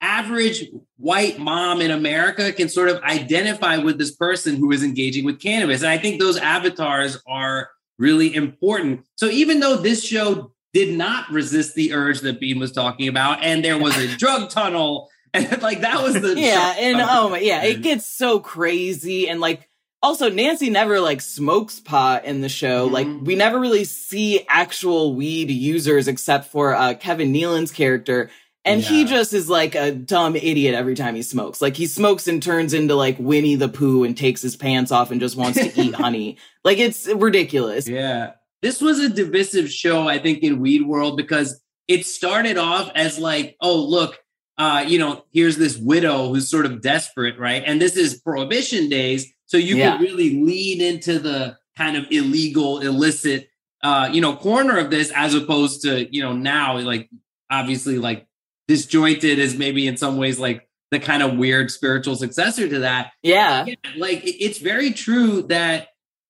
average white mom in America can sort of identify with this person who is engaging with cannabis. And I think those avatars are really important. So even though this show did not resist the urge that Bean was talking about, and there was a *laughs* drug tunnel, and like that was the *laughs* Yeah, show. and *laughs* oh my, yeah, it gets so crazy and like. Also, Nancy never like smokes pot in the show. Mhm. Like, we never really see actual weed users except for uh, Kevin Nealon's character. And he just is like a dumb idiot every time he smokes. Like, he smokes and turns into like Winnie the Pooh and takes his pants off and just wants to eat *laughs* honey. Like, it's ridiculous. Yeah. This was a divisive show, I think, in Weed World because it started off as like, oh, look, uh, you know, here's this widow who's sort of desperate, right? And this is prohibition days. So you Yeah. can really lean into the kind of illegal, illicit, uh, you know, corner of this as opposed to, you know, now, like, obviously, like, disjointed is maybe in some ways like the kind of weird spiritual successor to that Yeah. yeah, like it's very true that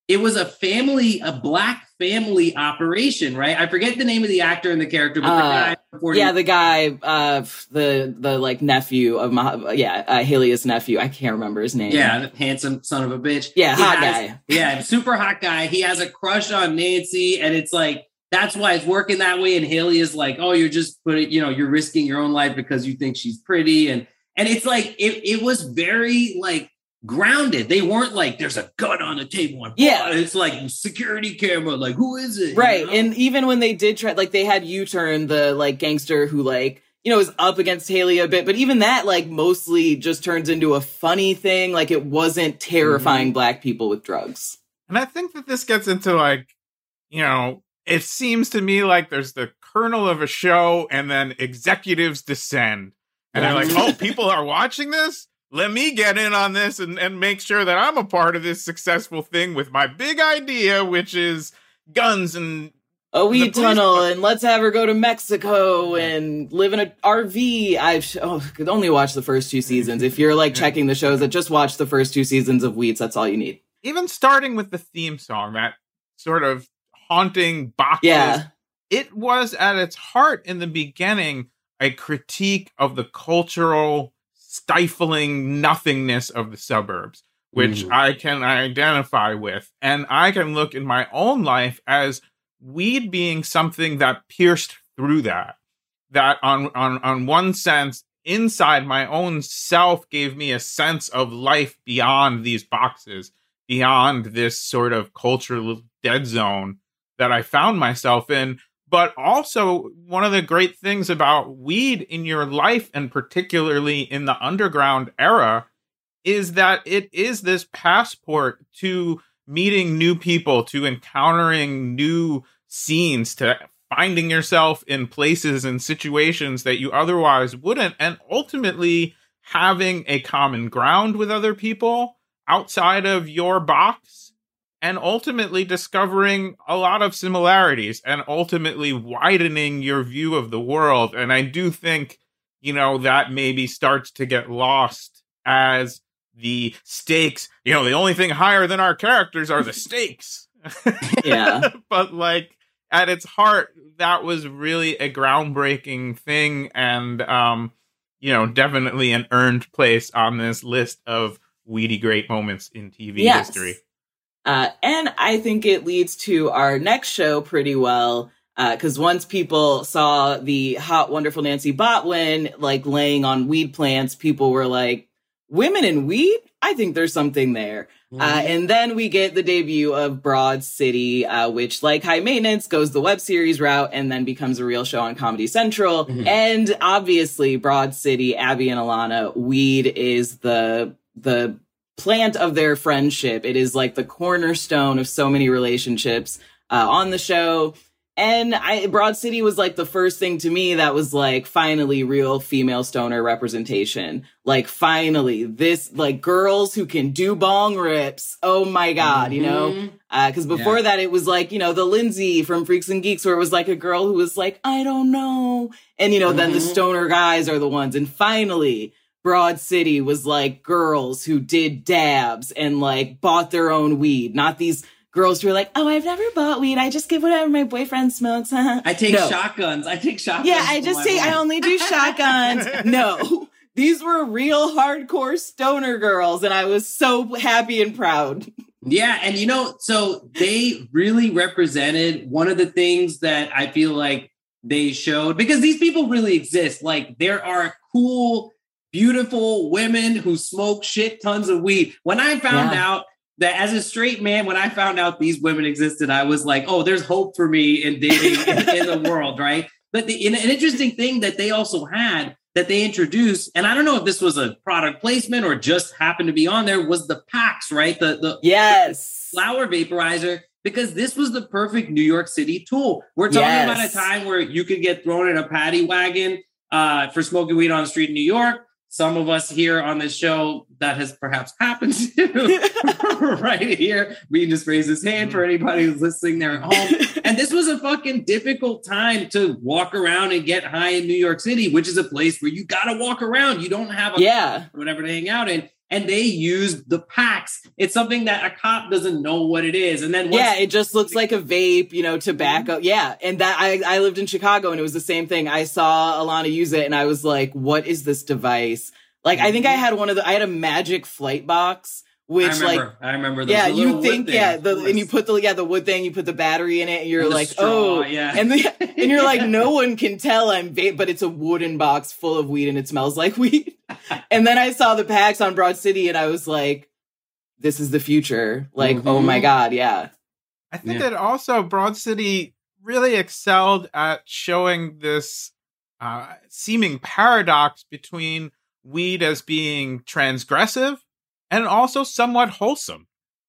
it was a family, a black family operation, right? I forget the name of the actor and the character, but the Uh, guy before Yeah, the guy, uh, the the like nephew of my, yeah, uh, Haley's nephew. I can't remember his name. Yeah, the handsome son of a bitch. Yeah, He hot has- guy. Yeah, super hot guy. He has a crush on Nancy, and it's like that's why it's working that way. And Haley is like, "Oh, you're just putting, you know, you're risking your own life because you think she's pretty." And and it's like it it was very like grounded. They weren't like, "There's a gun on the table." And, Yeah. it's like security camera. Like, who is it? You right. know? And even when they did try, like they had U turn the like gangster who like you know is up against Haley a bit, but even that like mostly just turns into a funny thing. Like it wasn't Mm-hmm. terrifying black people with drugs. And I think that this gets into like, you know, it seems to me like there's the kernel of a show and then executives descend. And they're like, oh, *laughs* people are watching this? Let me get in on this and, and make sure that I'm a part of this successful thing with my big idea, which is guns and A weed tunnel, and let's have her go to Mexico and live in a RV. I've oh, could only watch the first two seasons. If you're like checking the shows that just watch the first two seasons of Weeds, that's all you need. even starting with the theme song, that sort of haunting boxes. Yeah. It was at its heart in the beginning a critique of the cultural stifling nothingness of the suburbs, which Mhm. I can identify with. And I can look in my own life as weed being something that pierced through that. That on on on one sense, inside my own self gave me a sense of life beyond these boxes, beyond this sort of cultural dead zone that I found myself in. But also, one of the great things about weed in your life, and particularly in the underground era, is that it is this passport to meeting new people, to encountering new scenes, to finding yourself in places and situations that you otherwise wouldn't, and ultimately having a common ground with other people outside of your box and ultimately discovering a lot of similarities and ultimately widening your view of the world. And I do think, you know, that maybe starts to get lost as the stakes, you know, the only thing higher than our characters are the *laughs* stakes. Yeah. *laughs* but like at its heart, that was really a groundbreaking thing and um, you know, definitely an earned place on this list of weedy great moments in TV Yes. history. Uh, and I think it leads to our next show pretty well. Because once people saw the hot, wonderful Nancy Botwin like laying on weed plants, people were like, "Women in weed? I think there's something there." Uh, and then we get the debut of Broad City, uh, which, like High Maintenance, goes the web series route and then becomes a real show on Comedy Central. Mhm. And obviously, Broad City, Abbi and Ilana, weed is the the plant of their friendship. It is like the cornerstone of so many relationships uh, on the show. And I, Broad City was like the first thing to me that was like finally real female stoner representation. Like finally, this like girls who can do bong rips. Oh my god, you know? Mhm. Because before that, it was like, you know, the Lindsay from Freaks and Geeks, where it was like a girl who was like, I don't know. And, you know, then the Mhm. stoner guys are the ones. And finally, Broad City was like girls who did dabs and like bought their own weed, not these girls who are like, oh, I've never bought weed. I just give whatever my boyfriend smokes. Huh? *laughs* I take No. shotguns. I take shotguns. Yeah, I just say I only do *laughs* shotguns. no. *laughs* These were real hardcore stoner girls, and I was so happy and proud. Yeah, and you know, so they really represented one of the things that I feel like they showed because these people really exist. Like there are cool, beautiful women who smoke shit tons of weed. When I found Yeah. out that as a straight man, when I found out these women existed, I was like, oh, there's hope for me in dating *laughs* in, in the world, right? But the, an an interesting thing that they also had that they introduced, and I don't know if this was a product placement or just happened to be on there, was the PAX, right? The the Yes. flower vaporizer because this was the perfect New York City tool. We're talking about a time where you could get thrown in a paddy wagon uh, for smoking weed on the street in New York. Some of us here on this show that has perhaps happened to *laughs* right here. We can just raise his hand for mm. anybody who's listening there at home. And this was a fucking difficult time to walk around and get high in New York City, which is a place where you got to walk around. You don't have a yeah. whatever to hang out in. And they used the PAX. It's something that a cop doesn't know what it is. And then once yeah, it just looks like a vape, you know, tobacco. Mm-hmm. Yeah, and that I I lived in Chicago and it was the same thing. I saw Ilana use it and I was like, "What is this device?" Like, I think I mm-hmm. had one of the I had a Magic Flight Box, which I remember, like I remember those. yeah, the you little wood think yeah, the, and you put the yeah the wood thing, you put the battery in it, and you're And the like, straw, oh yeah. *laughs* and the, and you're like, *laughs* no one can tell I'm vape, but it's a wooden box full of weed and it smells like weed. *laughs* and then I saw the PAX on Broad City, and I was like, this is the future. Like, oh my Mhm. god, yeah. I think Yeah. that also Broad City really excelled at showing this uh, seeming paradox between weed as being transgressive and also somewhat wholesome.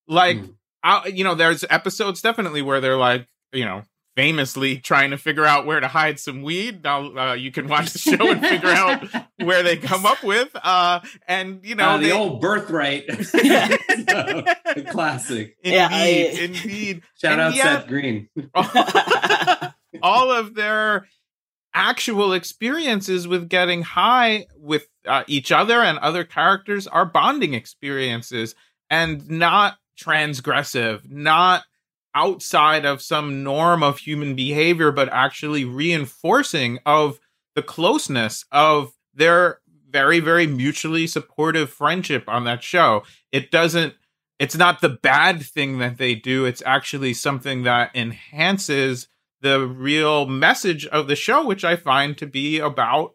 Like, Mm. I, you know, there's episodes definitely where they're like, you know, famously trying to figure out where to hide some weed. Now uh, you can watch the show and figure out *laughs* where they come up with. Uh, and you know, Uh, the they- old birthright. *laughs* *laughs* the classic. indeed, Yeah, I- indeed. Shout And out yet- Seth Green. all of their actual experiences with getting high with uh, each other and other characters are bonding experiences and not transgressive, not outside of some norm of human behavior, but actually reinforcing of the closeness of their very, very mutually supportive friendship on that show. It doesn't, it's not the bad thing that they do, it's actually something that enhances the real message of the show, which I find to be about,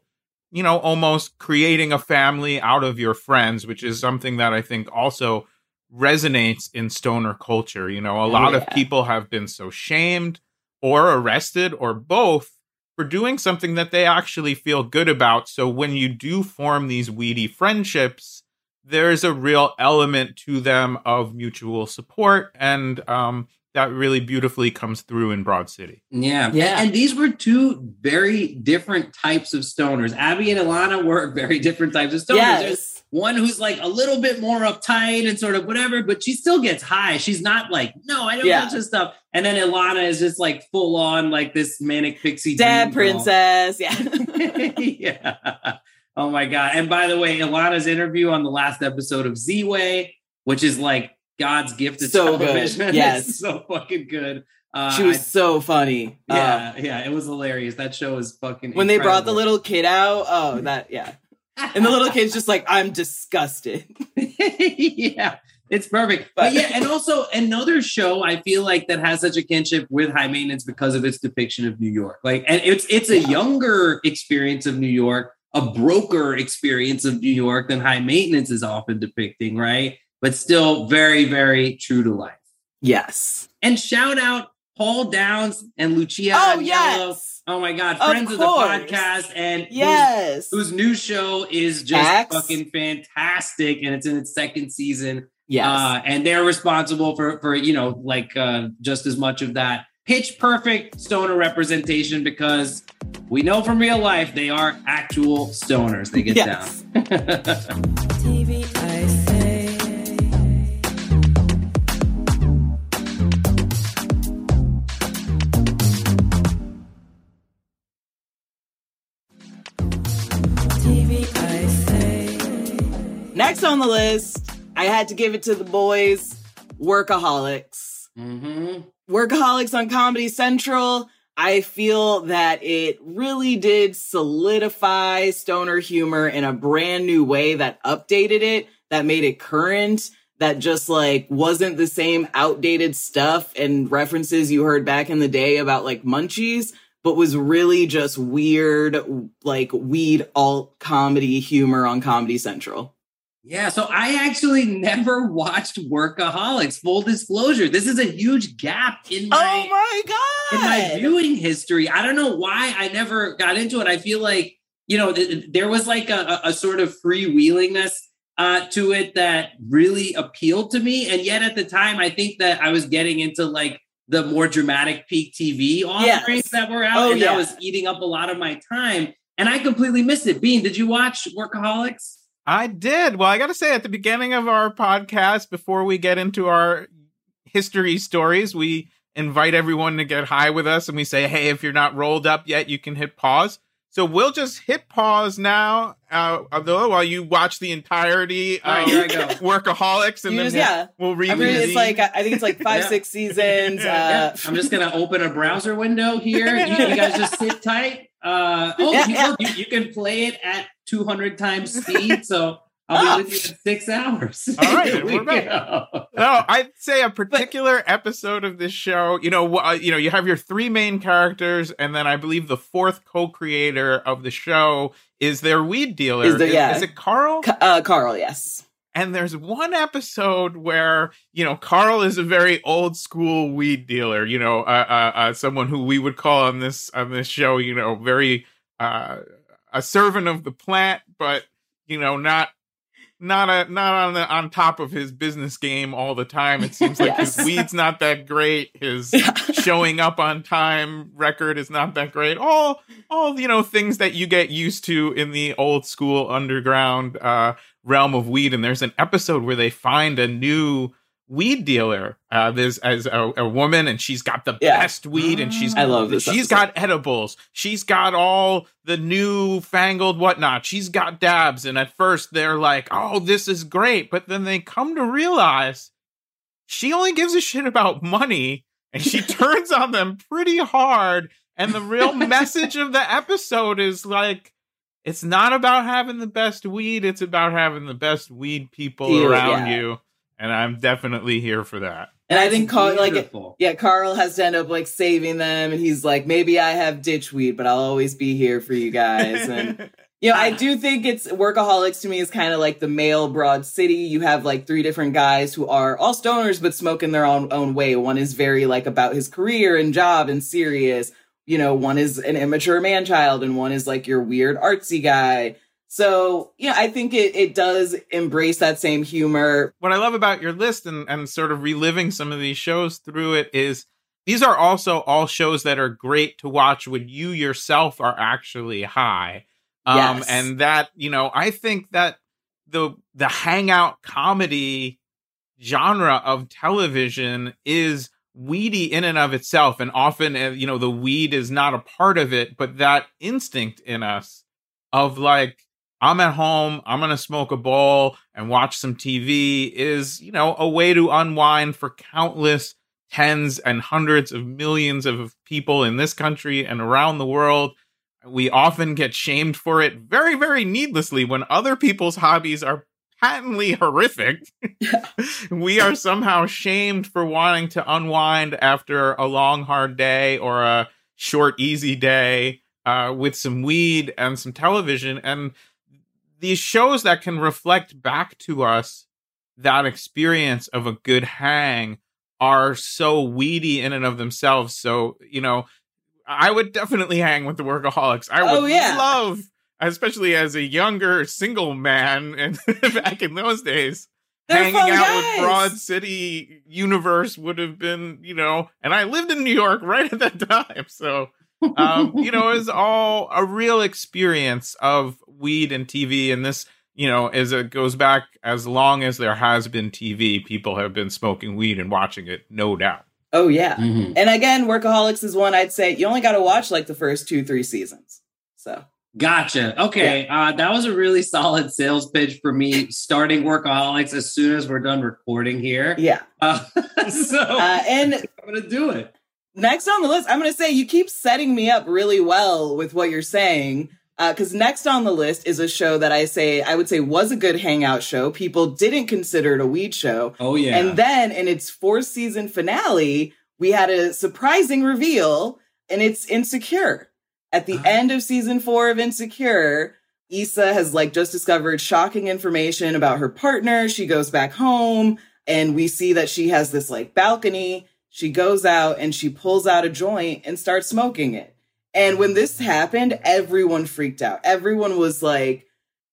you know, almost creating a family out of your friends, which is something that I think also resonates in stoner culture. You know, a lot of yeah. people have been so shamed or arrested or both for doing something that they actually feel good about. So when you do form these weedy friendships, there's a real element to them of mutual support and um that really beautifully comes through in Broad City. Yeah. Yeah. And these were two very different types of stoners. Abbi and Ilana were very different types of stoners. There's yes. one who's like a little bit more uptight and sort of whatever, but she still gets high. She's not like, no, I don't Yeah. touch this stuff. And then Ilana is just like full on like this manic pixie Dad dream girl. princess. Yeah. *laughs* *laughs* yeah. Oh my god! And by the way, Ilana's interview on the last episode of Z Way, which is like God's gift to So good. television, *laughs* Yes. is so fucking good. Uh, she was I- so funny. Uh, yeah, yeah, it was hilarious. That show is fucking. when they brought the little kid out, oh, *laughs* that yeah. And the little kid's just like, I'm disgusted. *laughs* yeah, it's perfect. But, But- yeah, and also another show I feel like that has such a kinship with high maintenance because of its depiction of New York. Like, and it's it's a younger experience of New York, a broker experience of New York than high maintenance is often depicting, right? But still very, very true to life. Yes. And shout out Paul Downs and Lucia. Oh, Aniello. yes. Oh my God, friends of, the podcast and Yes. whose new show is just Hacks. fucking fantastic and it's in its second season yes. uh, and they're responsible for for you know like uh, just as much of that pitch perfect stoner representation because we know from real life they are actual stoners they get Yes. down *laughs* Next on the list, I had to give it to the boys, Workaholics. hmm Workaholics on Comedy Central. I feel that it really did solidify stoner humor in a brand new way that updated it, that made it current, that just like wasn't the same outdated stuff and references you heard back in the day about like munchies, but was really just weird, like weed alt comedy humor on Comedy Central. Yeah so i actually *laughs* never watched workaholics full disclosure this is a huge gap in my oh my god! in my viewing history. I don't know why I never got into it. I feel like you know th- there was like a, a sort of freewheelingness uh, to it that really appealed to me, and yet at the time, I think that I was getting into like the more dramatic peak TV offerings Yes. that were out, Oh, and that was eating up a lot of my time. And I completely missed it. Bean, did you watch Workaholics? I did. Well, I got to say, at the beginning of our podcast, before we get into our history stories, we invite everyone to get high with us and we say, hey, if you're not rolled up yet, you can hit pause. So we'll just hit pause now, uh, although while you watch the entirety of here I go. *laughs* Workaholics, and You then just- we'll, yeah. we'll I read. mean, it's like I think it's like *laughs* five, Yeah. *laughs* six seasons. Yeah, Uh, I'm just gonna open a browser window here. You, you guys just sit tight. Uh, oh, Yeah, you, yeah. you, you can play it at 200 times *laughs* speed, so I'll be with you in six hours. All right, *laughs* Here we we're back. go. No, I'd say a particular episode of this show. You know, uh, you know, you have your three main characters, and then I believe the fourth co-creator of the show is their weed dealer. Is there- yeah. is it Carl? Ca- uh, Carl, yes. And there's one episode where you know Carl is a very old school weed dealer. You know, uh, uh, uh, someone who we would call on this on this show. You know, very uh, a servant of the plant, but you know, not not a not on the on top of his business game all the time. It seems like *laughs* Yes. his weed's not that great. His *laughs* Yeah. showing up on time record is not that great. All all you know things that you get used to in the old school underground uh realm of weed and there's an episode where they find a new weed dealer uh there's as a, a woman and she's got the Yeah. best weed and she's I love this she's episode. got edibles. She's got all the new fangled whatnot. She's got dabs. And at first they're like oh this is great. But then they come to realize she only gives a shit about money and she *laughs* turns on them pretty hard. And the real *laughs* message of the episode is like it's not about having the best weed. It's about having the best weed people around yeah. you and i'm definitely here for that And I think Carl, like, yeah, Carl has to end up like saving them, and he's like, maybe I have ditch weed, but I'll always be here for you guys. And *laughs* you know, I do think it's workaholics to me is kind of like the male broad city. You have like three different guys who are all stoners but smoke in their own own way. One is very like about his career and job and serious. You know, one is an immature man child, and one is like your weird artsy guy. So, yeah, I think it, it does embrace that same humor. what I love about your list and, and sort of reliving some of these shows through it is these are also all shows that are great to watch when you yourself are actually high. Um, Yes. and that, you know, I think that the the hangout comedy genre of television is weedy in and of itself and often uh, you know the weed is not a part of it but that instinct in us of like I'm at home, I'm going to smoke a bowl and watch some TV is, you know, a way to unwind for countless tens and hundreds of millions of people in this country and around the world. We often get shamed for it very, very needlessly when other people's hobbies are patently horrific. *laughs* we are somehow shamed for wanting to unwind after a long, hard day or a short, easy day uh, with some weed and some television. And these shows that can reflect back to us that experience of a good hang are so weedy in and of themselves. So, you know, I would definitely hang with the workaholics. I would Oh, yeah. love, especially as a younger single man *laughs* and back in those days, They're hanging out guys. with Broad City Universe would have been, you know, and I lived in New York right at that *laughs* time. So, um, *laughs* you know, is all a real experience of weed and TV. And this, you know, as it goes back as long as there has been TV, people have been smoking weed and watching it, no doubt. Oh, yeah. Mhm. And again, Workaholics is one I'd say you only got to watch like the first two, three seasons. So, Gotcha. Okay. Uh, that was a really solid sales pitch for me starting Workaholics as soon as we're done recording here. yeah. Uh, *laughs* so Uh, and I'm going to do it. Next on the list, I'm going to say you keep setting me up really well with what you're saying. Because next on the list is a show that I say, I would say was a good hangout show. People didn't consider it a weed show. Oh, yeah. And then in its fourth season finale, we had a surprising reveal, and it's Insecure. At the Ah. end of season four of Insecure, Issa has like just discovered shocking information about her partner. She goes back home, and we see that she has this like balcony. She goes out and she pulls out a joint and starts smoking it. And when this happened, everyone freaked out. Everyone was like,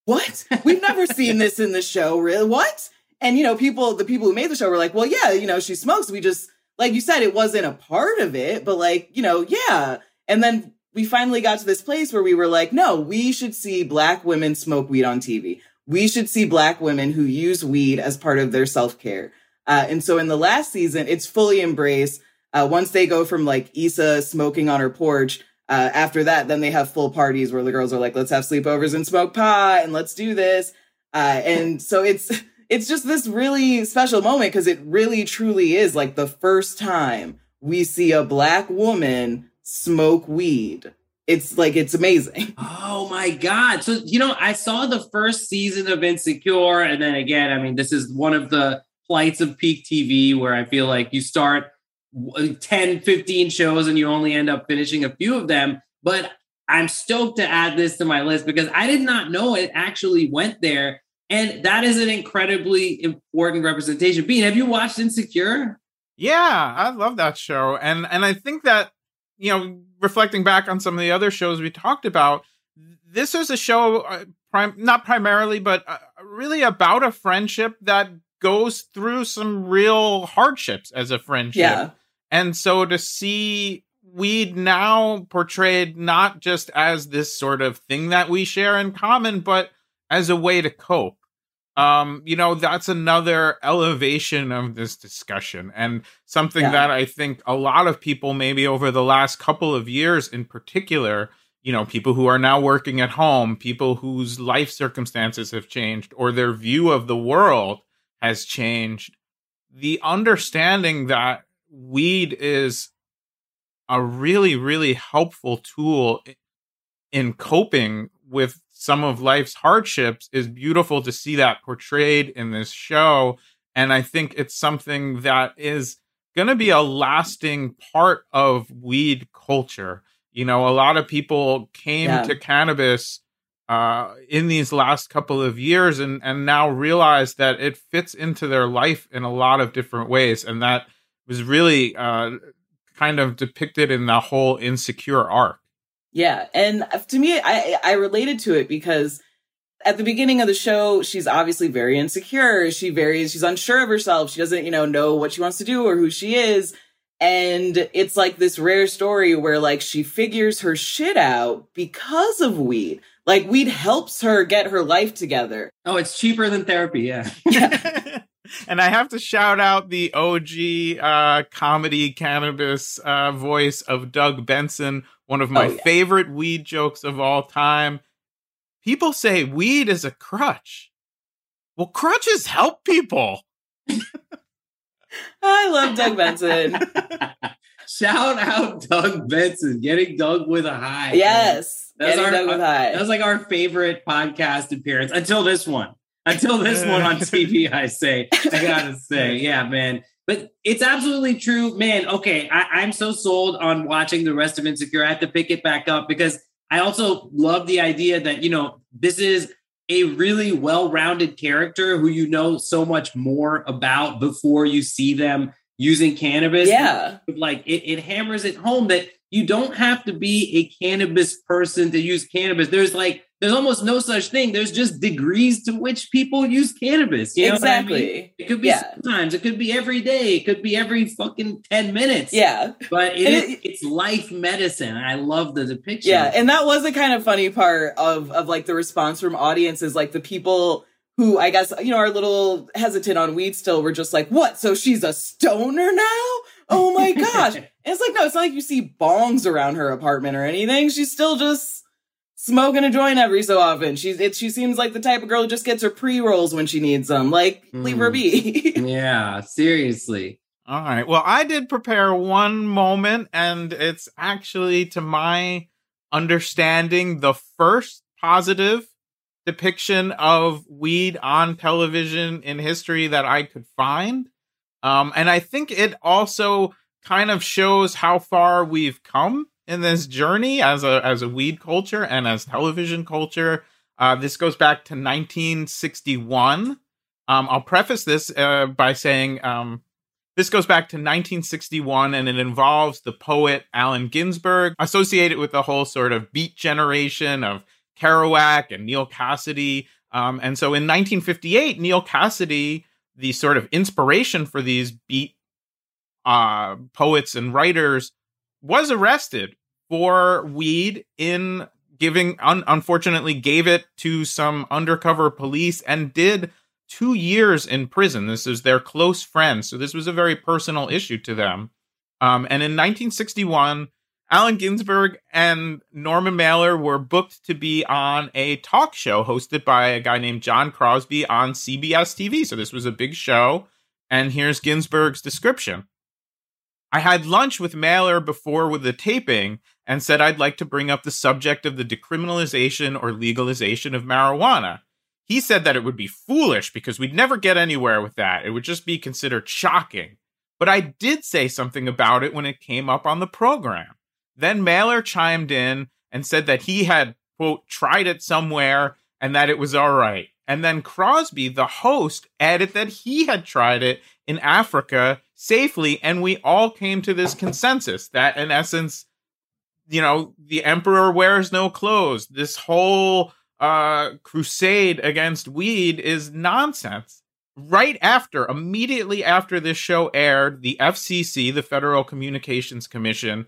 what? We've never *laughs* seen this in the show. Really? What? And you know, people, the people who made the show were like, well, yeah, you know, she smokes. We just, like you said, it wasn't a part of it, but like, you know, yeah. And then we finally got to this place where we were like, no, we should see black women smoke weed on TV. We should see black women who use weed as part of their self care. Uh, and so in the last season, it's fully embraced. Uh, once they go from like Issa smoking on her porch uh, after that, then they have full parties where the girls are like, let's have sleepovers and smoke pot and let's do this. Uh, and so it's it's just this really special moment because it really truly is like the first time we see a black woman smoke weed. It's like it's amazing. *laughs* Oh my God. So, you know, I saw the first season of Insecure. And then again, I mean, this is one of the plights of peak TV where I feel like you start w- 10, 15 shows and you only end up finishing a few of them. But I'm stoked to add this to my list because I did not know it actually went there. And that is an incredibly important representation. Bean, have you watched Insecure? Yeah, I love that show, and and I think that you know, reflecting back on some of the other shows we talked about, this is a show, uh, prim- not primarily, but uh, really about a friendship that goes through some real hardships as a friendship. Yeah. And so to see weed now portrayed not just as this sort of thing that we share in common, but as a way to cope. Um, you know, that's another elevation of this discussion and something Yeah. that I think a lot of people, maybe over the last couple of years in particular, you know, people who are now working at home, people whose life circumstances have changed or their view of the world has changed. The understanding that weed is a really, really helpful tool in coping with some of life's hardships is beautiful to see that portrayed in this show. And I think it's something that is going to be a lasting part of weed culture. You know, a lot of people came Yeah. to cannabis uh, in these last couple of years and, and now realize that it fits into their life in a lot of different ways. And that was really uh, kind of depicted in the whole insecure arc. Yeah, and to me, I I related to it because at the beginning of the show, she's obviously very insecure. She very she's unsure of herself. She doesn't you know know what she wants to do or who she is. And it's like this rare story where like she figures her shit out because of weed. Like weed helps her get her life together. Oh, it's cheaper than therapy. Yeah. *laughs* and I have to shout out the OG uh, comedy cannabis uh, voice of Doug Benson, one of my Oh, yeah. favorite weed jokes of all time. People say weed is a crutch. Well, crutches help people. *laughs* I love Doug Benson. *laughs* Shout out Doug Benson, getting Doug with a high. yes, That's getting our- Doug with high. That was like our favorite podcast appearance until this one. Until this one on *laughs* TV, I say. I gotta say, *laughs* yeah, man. But it's absolutely true, man. Okay, I, I'm so sold on watching the rest of Insecure. I have to pick it back up because I also love the idea that, you know, this is a really well-rounded character who you know so much more about before you see them using cannabis yeah, like it, it hammers it home that you don't have to be a cannabis person to use cannabis. There's like there's almost no such thing. There's just degrees to which people use cannabis. You know what I mean? exactly. It could be Yeah. sometimes. It could be every day. It could be every fucking ten minutes. Yeah. but it it- it's life medicine. I love the depiction. Yeah, and that was the kind of funny part of of like the response from audiences, like the people who I guess you know are a little hesitant on weed still were just like, "What? So she's a stoner now? Oh my *laughs* gosh!" and it's like, no, it's not like you see bongs around her apartment or anything. She's still just smoking a joint every so often. She's it. She seems like the type of girl who just gets her pre rolls when she needs them. Like, leave her hmm. be. *laughs* yeah. Seriously. All right. Well, I did prepare one moment, and it's actually, to my understanding, the first positive depiction of weed on television in history that I could find. Um, and I think it also kind of shows how far we've come in this journey as a as a weed culture and as television culture. Uh, this goes back to 1961. Um, I'll preface this uh, by saying um, this goes back to 1961 and it involves the poet Allen Ginsberg, associated with the whole sort of beat generation of Kerouac and Neal Cassady. Um, and so in 1958, Neal Cassady, the sort of inspiration for these beat uh, poets and writers, was arrested for weed in giving, un- unfortunately, gave it to some undercover police and did two years in prison. This is their close friend. So this was a very personal issue to them. Um, and in 1961, Allen Ginsberg and Norman Mailer were booked to be on a talk show hosted by a guy named John Crosby on CBS TV. So this was a big show. And here's Ginsberg's description. I had lunch with Mailer before with the taping and said I'd like to bring up the subject of the decriminalization or legalization of marijuana. He said that it would be foolish because we'd never get anywhere with that. It would just be considered shocking. But I did say something about it when it came up on the program. Then Mailer chimed in and said that he had, quote, tried it somewhere and that it was all right. And then Crosby, the host, added that he had tried it in Africa safely. And we all came to this consensus that, in essence, you know, the emperor wears no clothes. This whole uh, crusade against weed is nonsense. Right after, immediately after this show aired, the FCC, the Federal Communications Commission,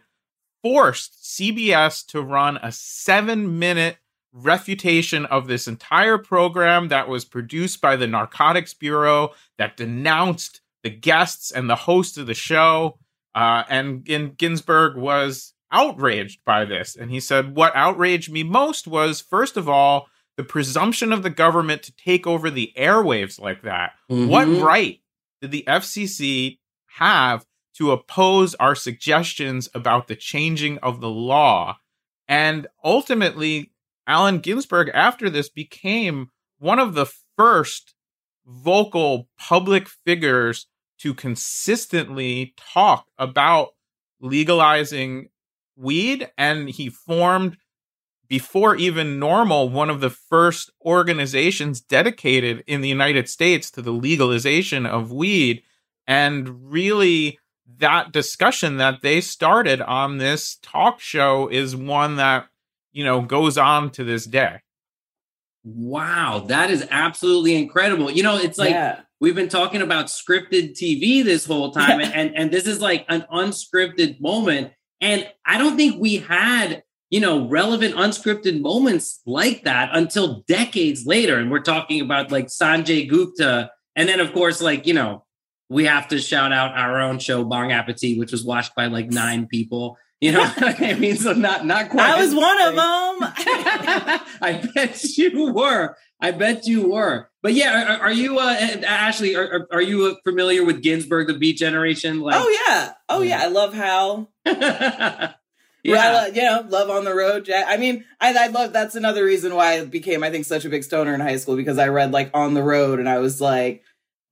forced CBS to run a seven minute refutation of this entire program that was produced by the Narcotics Bureau that denounced the guests and the host of the show. Uh, and, and Ginsberg was outraged by this. And he said, What outraged me most was, first of all, the presumption of the government to take over the airwaves like that. Mhm. What right did the FCC have to oppose our suggestions about the changing of the law? And ultimately, Allen Ginsberg, after this, became one of the first vocal public figures to consistently talk about legalizing weed. And he formed, before even NORML, one of the first organizations dedicated in the United States to the legalization of weed. And really, that discussion that they started on this talk show is one that, you know, goes on to this day. Wow, that is absolutely incredible. You know, it's like yeah. we've been talking about scripted TV this whole *laughs* time, and, and and this is like an unscripted moment. And I don't think we had, you know, relevant unscripted moments like that until decades later. And we're talking about like Sanjay Gupta. And then, of course, like, you know, we have to shout out our own show, Bong Appetit, which was watched by like nine people. You know, *laughs* I mean, so not not quite. I was one of them. *laughs* I bet you were. I bet you were. But yeah, are, are you, uh, Ashley? Are, are, are you familiar with Ginsberg, the Beat Generation? Like, oh yeah. Oh yeah. I love Howl. *laughs* yeah. Lo- you know, love on the road. Jack. I mean, I, I love. That's another reason why I became, I think, such a big stoner in high school because I read like on the road, and I was like,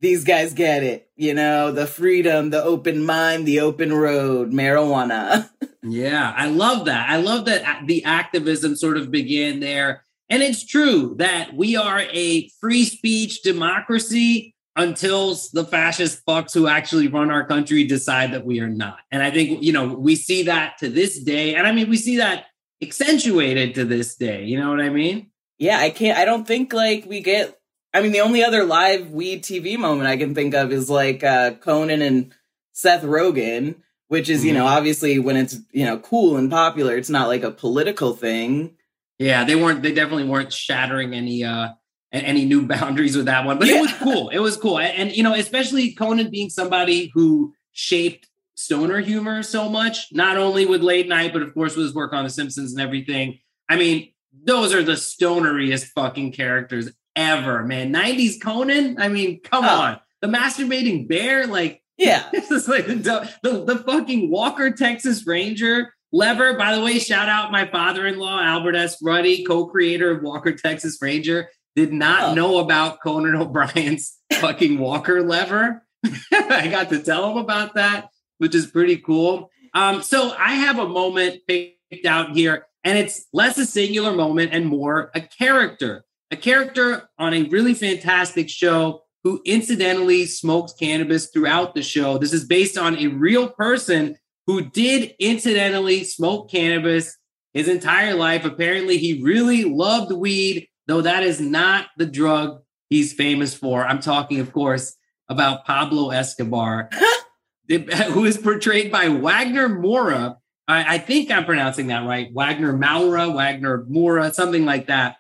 these guys get it. You know, the freedom, the open mind, the open road, marijuana. *laughs* Yeah, I love that. I love that the activism sort of began there. And it's true that we are a free speech democracy until the fascist fucks who actually run our country decide that we are not. And I think, you know, we see that to this day. And I mean, we see that accentuated to this day. You know what I mean? yeah, I can't. I don't think like we get. I mean, the only other live weed TV moment I can think of is like uh Conan and Seth Rogen, which is you know obviously when it's you know cool and popular, it's not like a political thing. Yeah, they weren't. They definitely weren't shattering any uh any new *laughs* boundaries with that one. But it was cool. It was cool, and, and, you know, especially Conan being somebody who shaped stoner humor so much, not only with late night, but of course with his work on The Simpsons and everything. I mean, those are the stoneriest fucking characters ever, man. '90s Conan. I mean, come Oh. on, the masturbating bear, like Yeah, *laughs* this is like the, the, the fucking Walker Texas Ranger lever. By the way, shout out my father in law, Albert S. Ruddy, co creator of Walker Texas Ranger. Did not Oh. know about Conan O'Brien's *laughs* fucking Walker lever. *laughs* I got to tell him about that, which is pretty cool. Um, so I have a moment picked out here, and it's less a singular moment and more a character, a character on a really fantastic show who incidentally smokes cannabis throughout the show. This is based on a real person who did incidentally smoke cannabis his entire life. Apparently, he really loved weed, though that is not the drug he's famous for. I'm talking, of course, about Pablo Escobar, *laughs* who is portrayed by Wagner Mora. I, I think I'm pronouncing that right. Wagner Maura, Wagner Mora, something like that.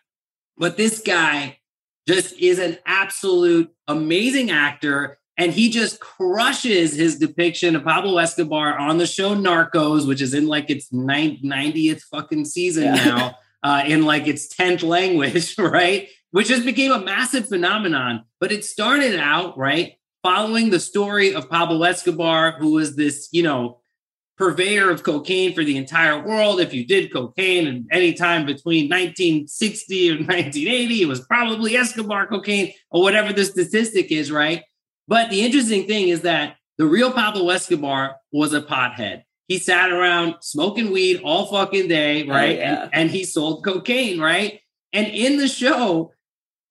But this guy just is an absolute amazing actor. And he just crushes his depiction of Pablo Escobar on the show Narcos, which is in like its 90th fucking season Yeah. now, uh, in like its 10th language, *laughs* right? Which just became a massive phenomenon. But it started out, right, following the story of Pablo Escobar, who was this, you know, purveyor of cocaine for the entire world. If you did cocaine at any time between 1960 and 1980, it was probably Escobar cocaine or whatever the statistic is, right? But the interesting thing is that the real Pablo Escobar was a pothead. He sat around smoking weed all fucking day, oh, right? yeah. and, and he sold cocaine, right? And in the show,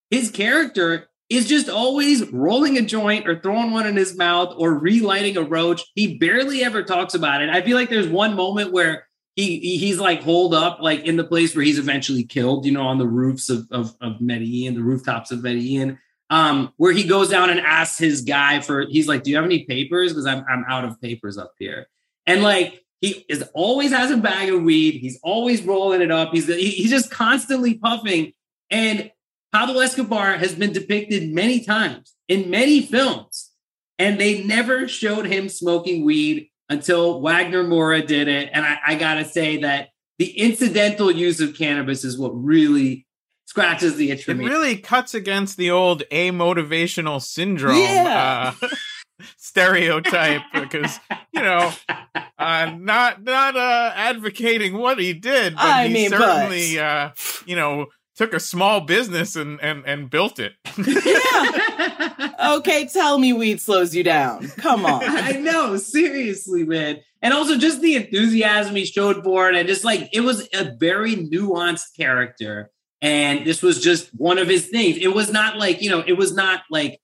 his character is just always rolling a joint or throwing one in his mouth or relighting a roach. He barely ever talks about it. I feel like there's one moment where he, he- he's like holed up, like in the place where he's eventually killed, you know, on the roofs of of, of Medellin, the rooftops of Medellin. Um, where he goes down and asks his guy for, he's like, "Do you have any papers? Because I'm I'm out of papers up here." And like he is always has a bag of weed. He's always rolling it up. He's he- he's just constantly puffing. And Pablo Escobar has been depicted many times in many films, and they never showed him smoking weed until Wagner Mora did it. And I, I gotta say that the incidental use of cannabis is what really scratches the itch for me. It really cuts against the old amotivational syndrome Yeah. uh, *laughs* stereotype because you know *laughs* uh, not not uh, advocating what he did, but I he mean, but- certainly uh, you know took a small business and and and built it. yeah. *laughs* Okay, tell me weed slows you down. Come on. *laughs* I know, seriously, man. And also just the enthusiasm he showed for it, and just like it was a very nuanced character. And this was just one of his things. It was not like, you know, it was not like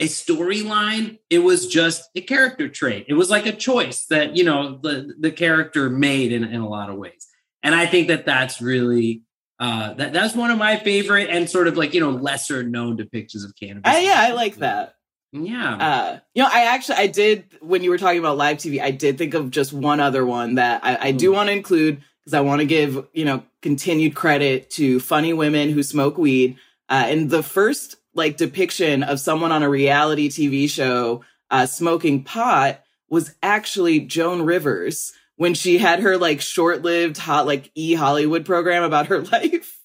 a storyline. It was just a character trait. It was like a choice that, you know, the the character made in, in a lot of ways. And I think that that's really uh that that's one of my favorite and sort of like, you know, lesser known depictions of cannabis. Yeah, I like that. Yeah. Uh, you know, I actually, I did, when you were talking about live TV, I did think of just one other one that I, I do want to include because I want to give, you know, continued credit to funny women who smoke weed. Uh, and the first, like, depiction of someone on a reality TV show uh, smoking pot was actually Joan Rivers when she had her, like, short lived, hot, like, e Hollywood program about her *laughs* life.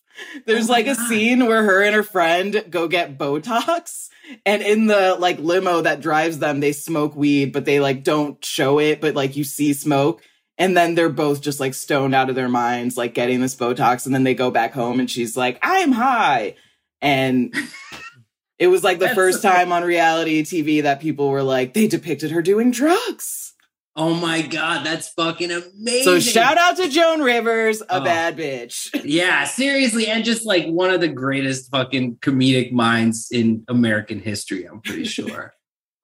There's Oh like a God. scene where her and her friend go get Botox. And in the like limo that drives them, they smoke weed, but they like don't show it, but like you see smoke. And then they're both just like stoned out of their minds, like getting this Botox. And then they go back home and she's like, I'm high. And it was like the first time on reality TV that people were like, they depicted her doing drugs. Oh my god, that's fucking amazing. So shout out to Joan Rivers, a Oh. bad bitch. *laughs* Yeah, seriously, and just like one of the greatest fucking comedic minds in American history, I'm pretty *laughs* sure.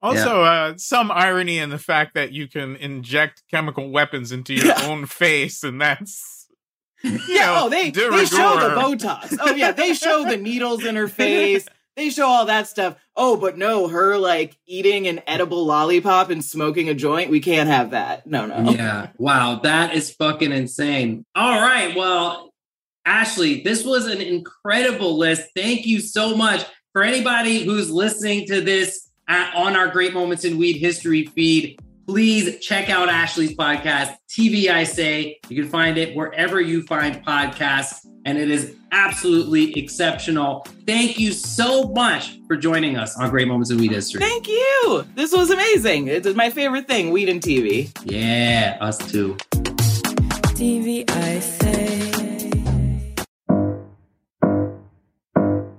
Also, uh, some irony in the fact that you can inject chemical weapons into your Yeah. own face, and that's *laughs* Yeah, know, oh, they, de they show the. Botox. Oh, yeah, they show the needles in her face. They show all that stuff. Oh, but no, her like eating an edible lollipop and smoking a joint. We can't have that. No, no. Yeah. Wow, that is fucking insane. All right. Well, Ashley, this was an incredible list. Thank you so much. For anybody who's listening to this at, on our Great Moments in Weed history feed, please check out Ashley's podcast, TV I Say. You can find it wherever you find podcasts, and it is absolutely exceptional. Thank you so much for joining us on Great Moments in Weed history. Thank you. This was amazing. It is my favorite thing, weed and TV. Yeah, us too. TV I say.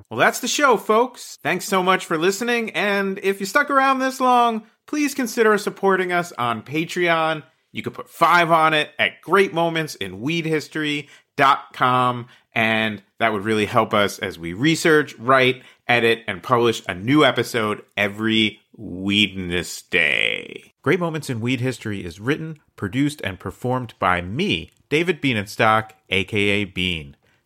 Well, that's the show, folks. Thanks so much for listening. And if you stuck around this long, please consider supporting us on Patreon. You can put five on it at greatmomentsinweedhistory.com. And that would really help us as we research, write, edit, and publish a new episode every Weedness Day. Great Moments in Weed History is written, produced, and performed by me, David Bienenstock, aka Bean.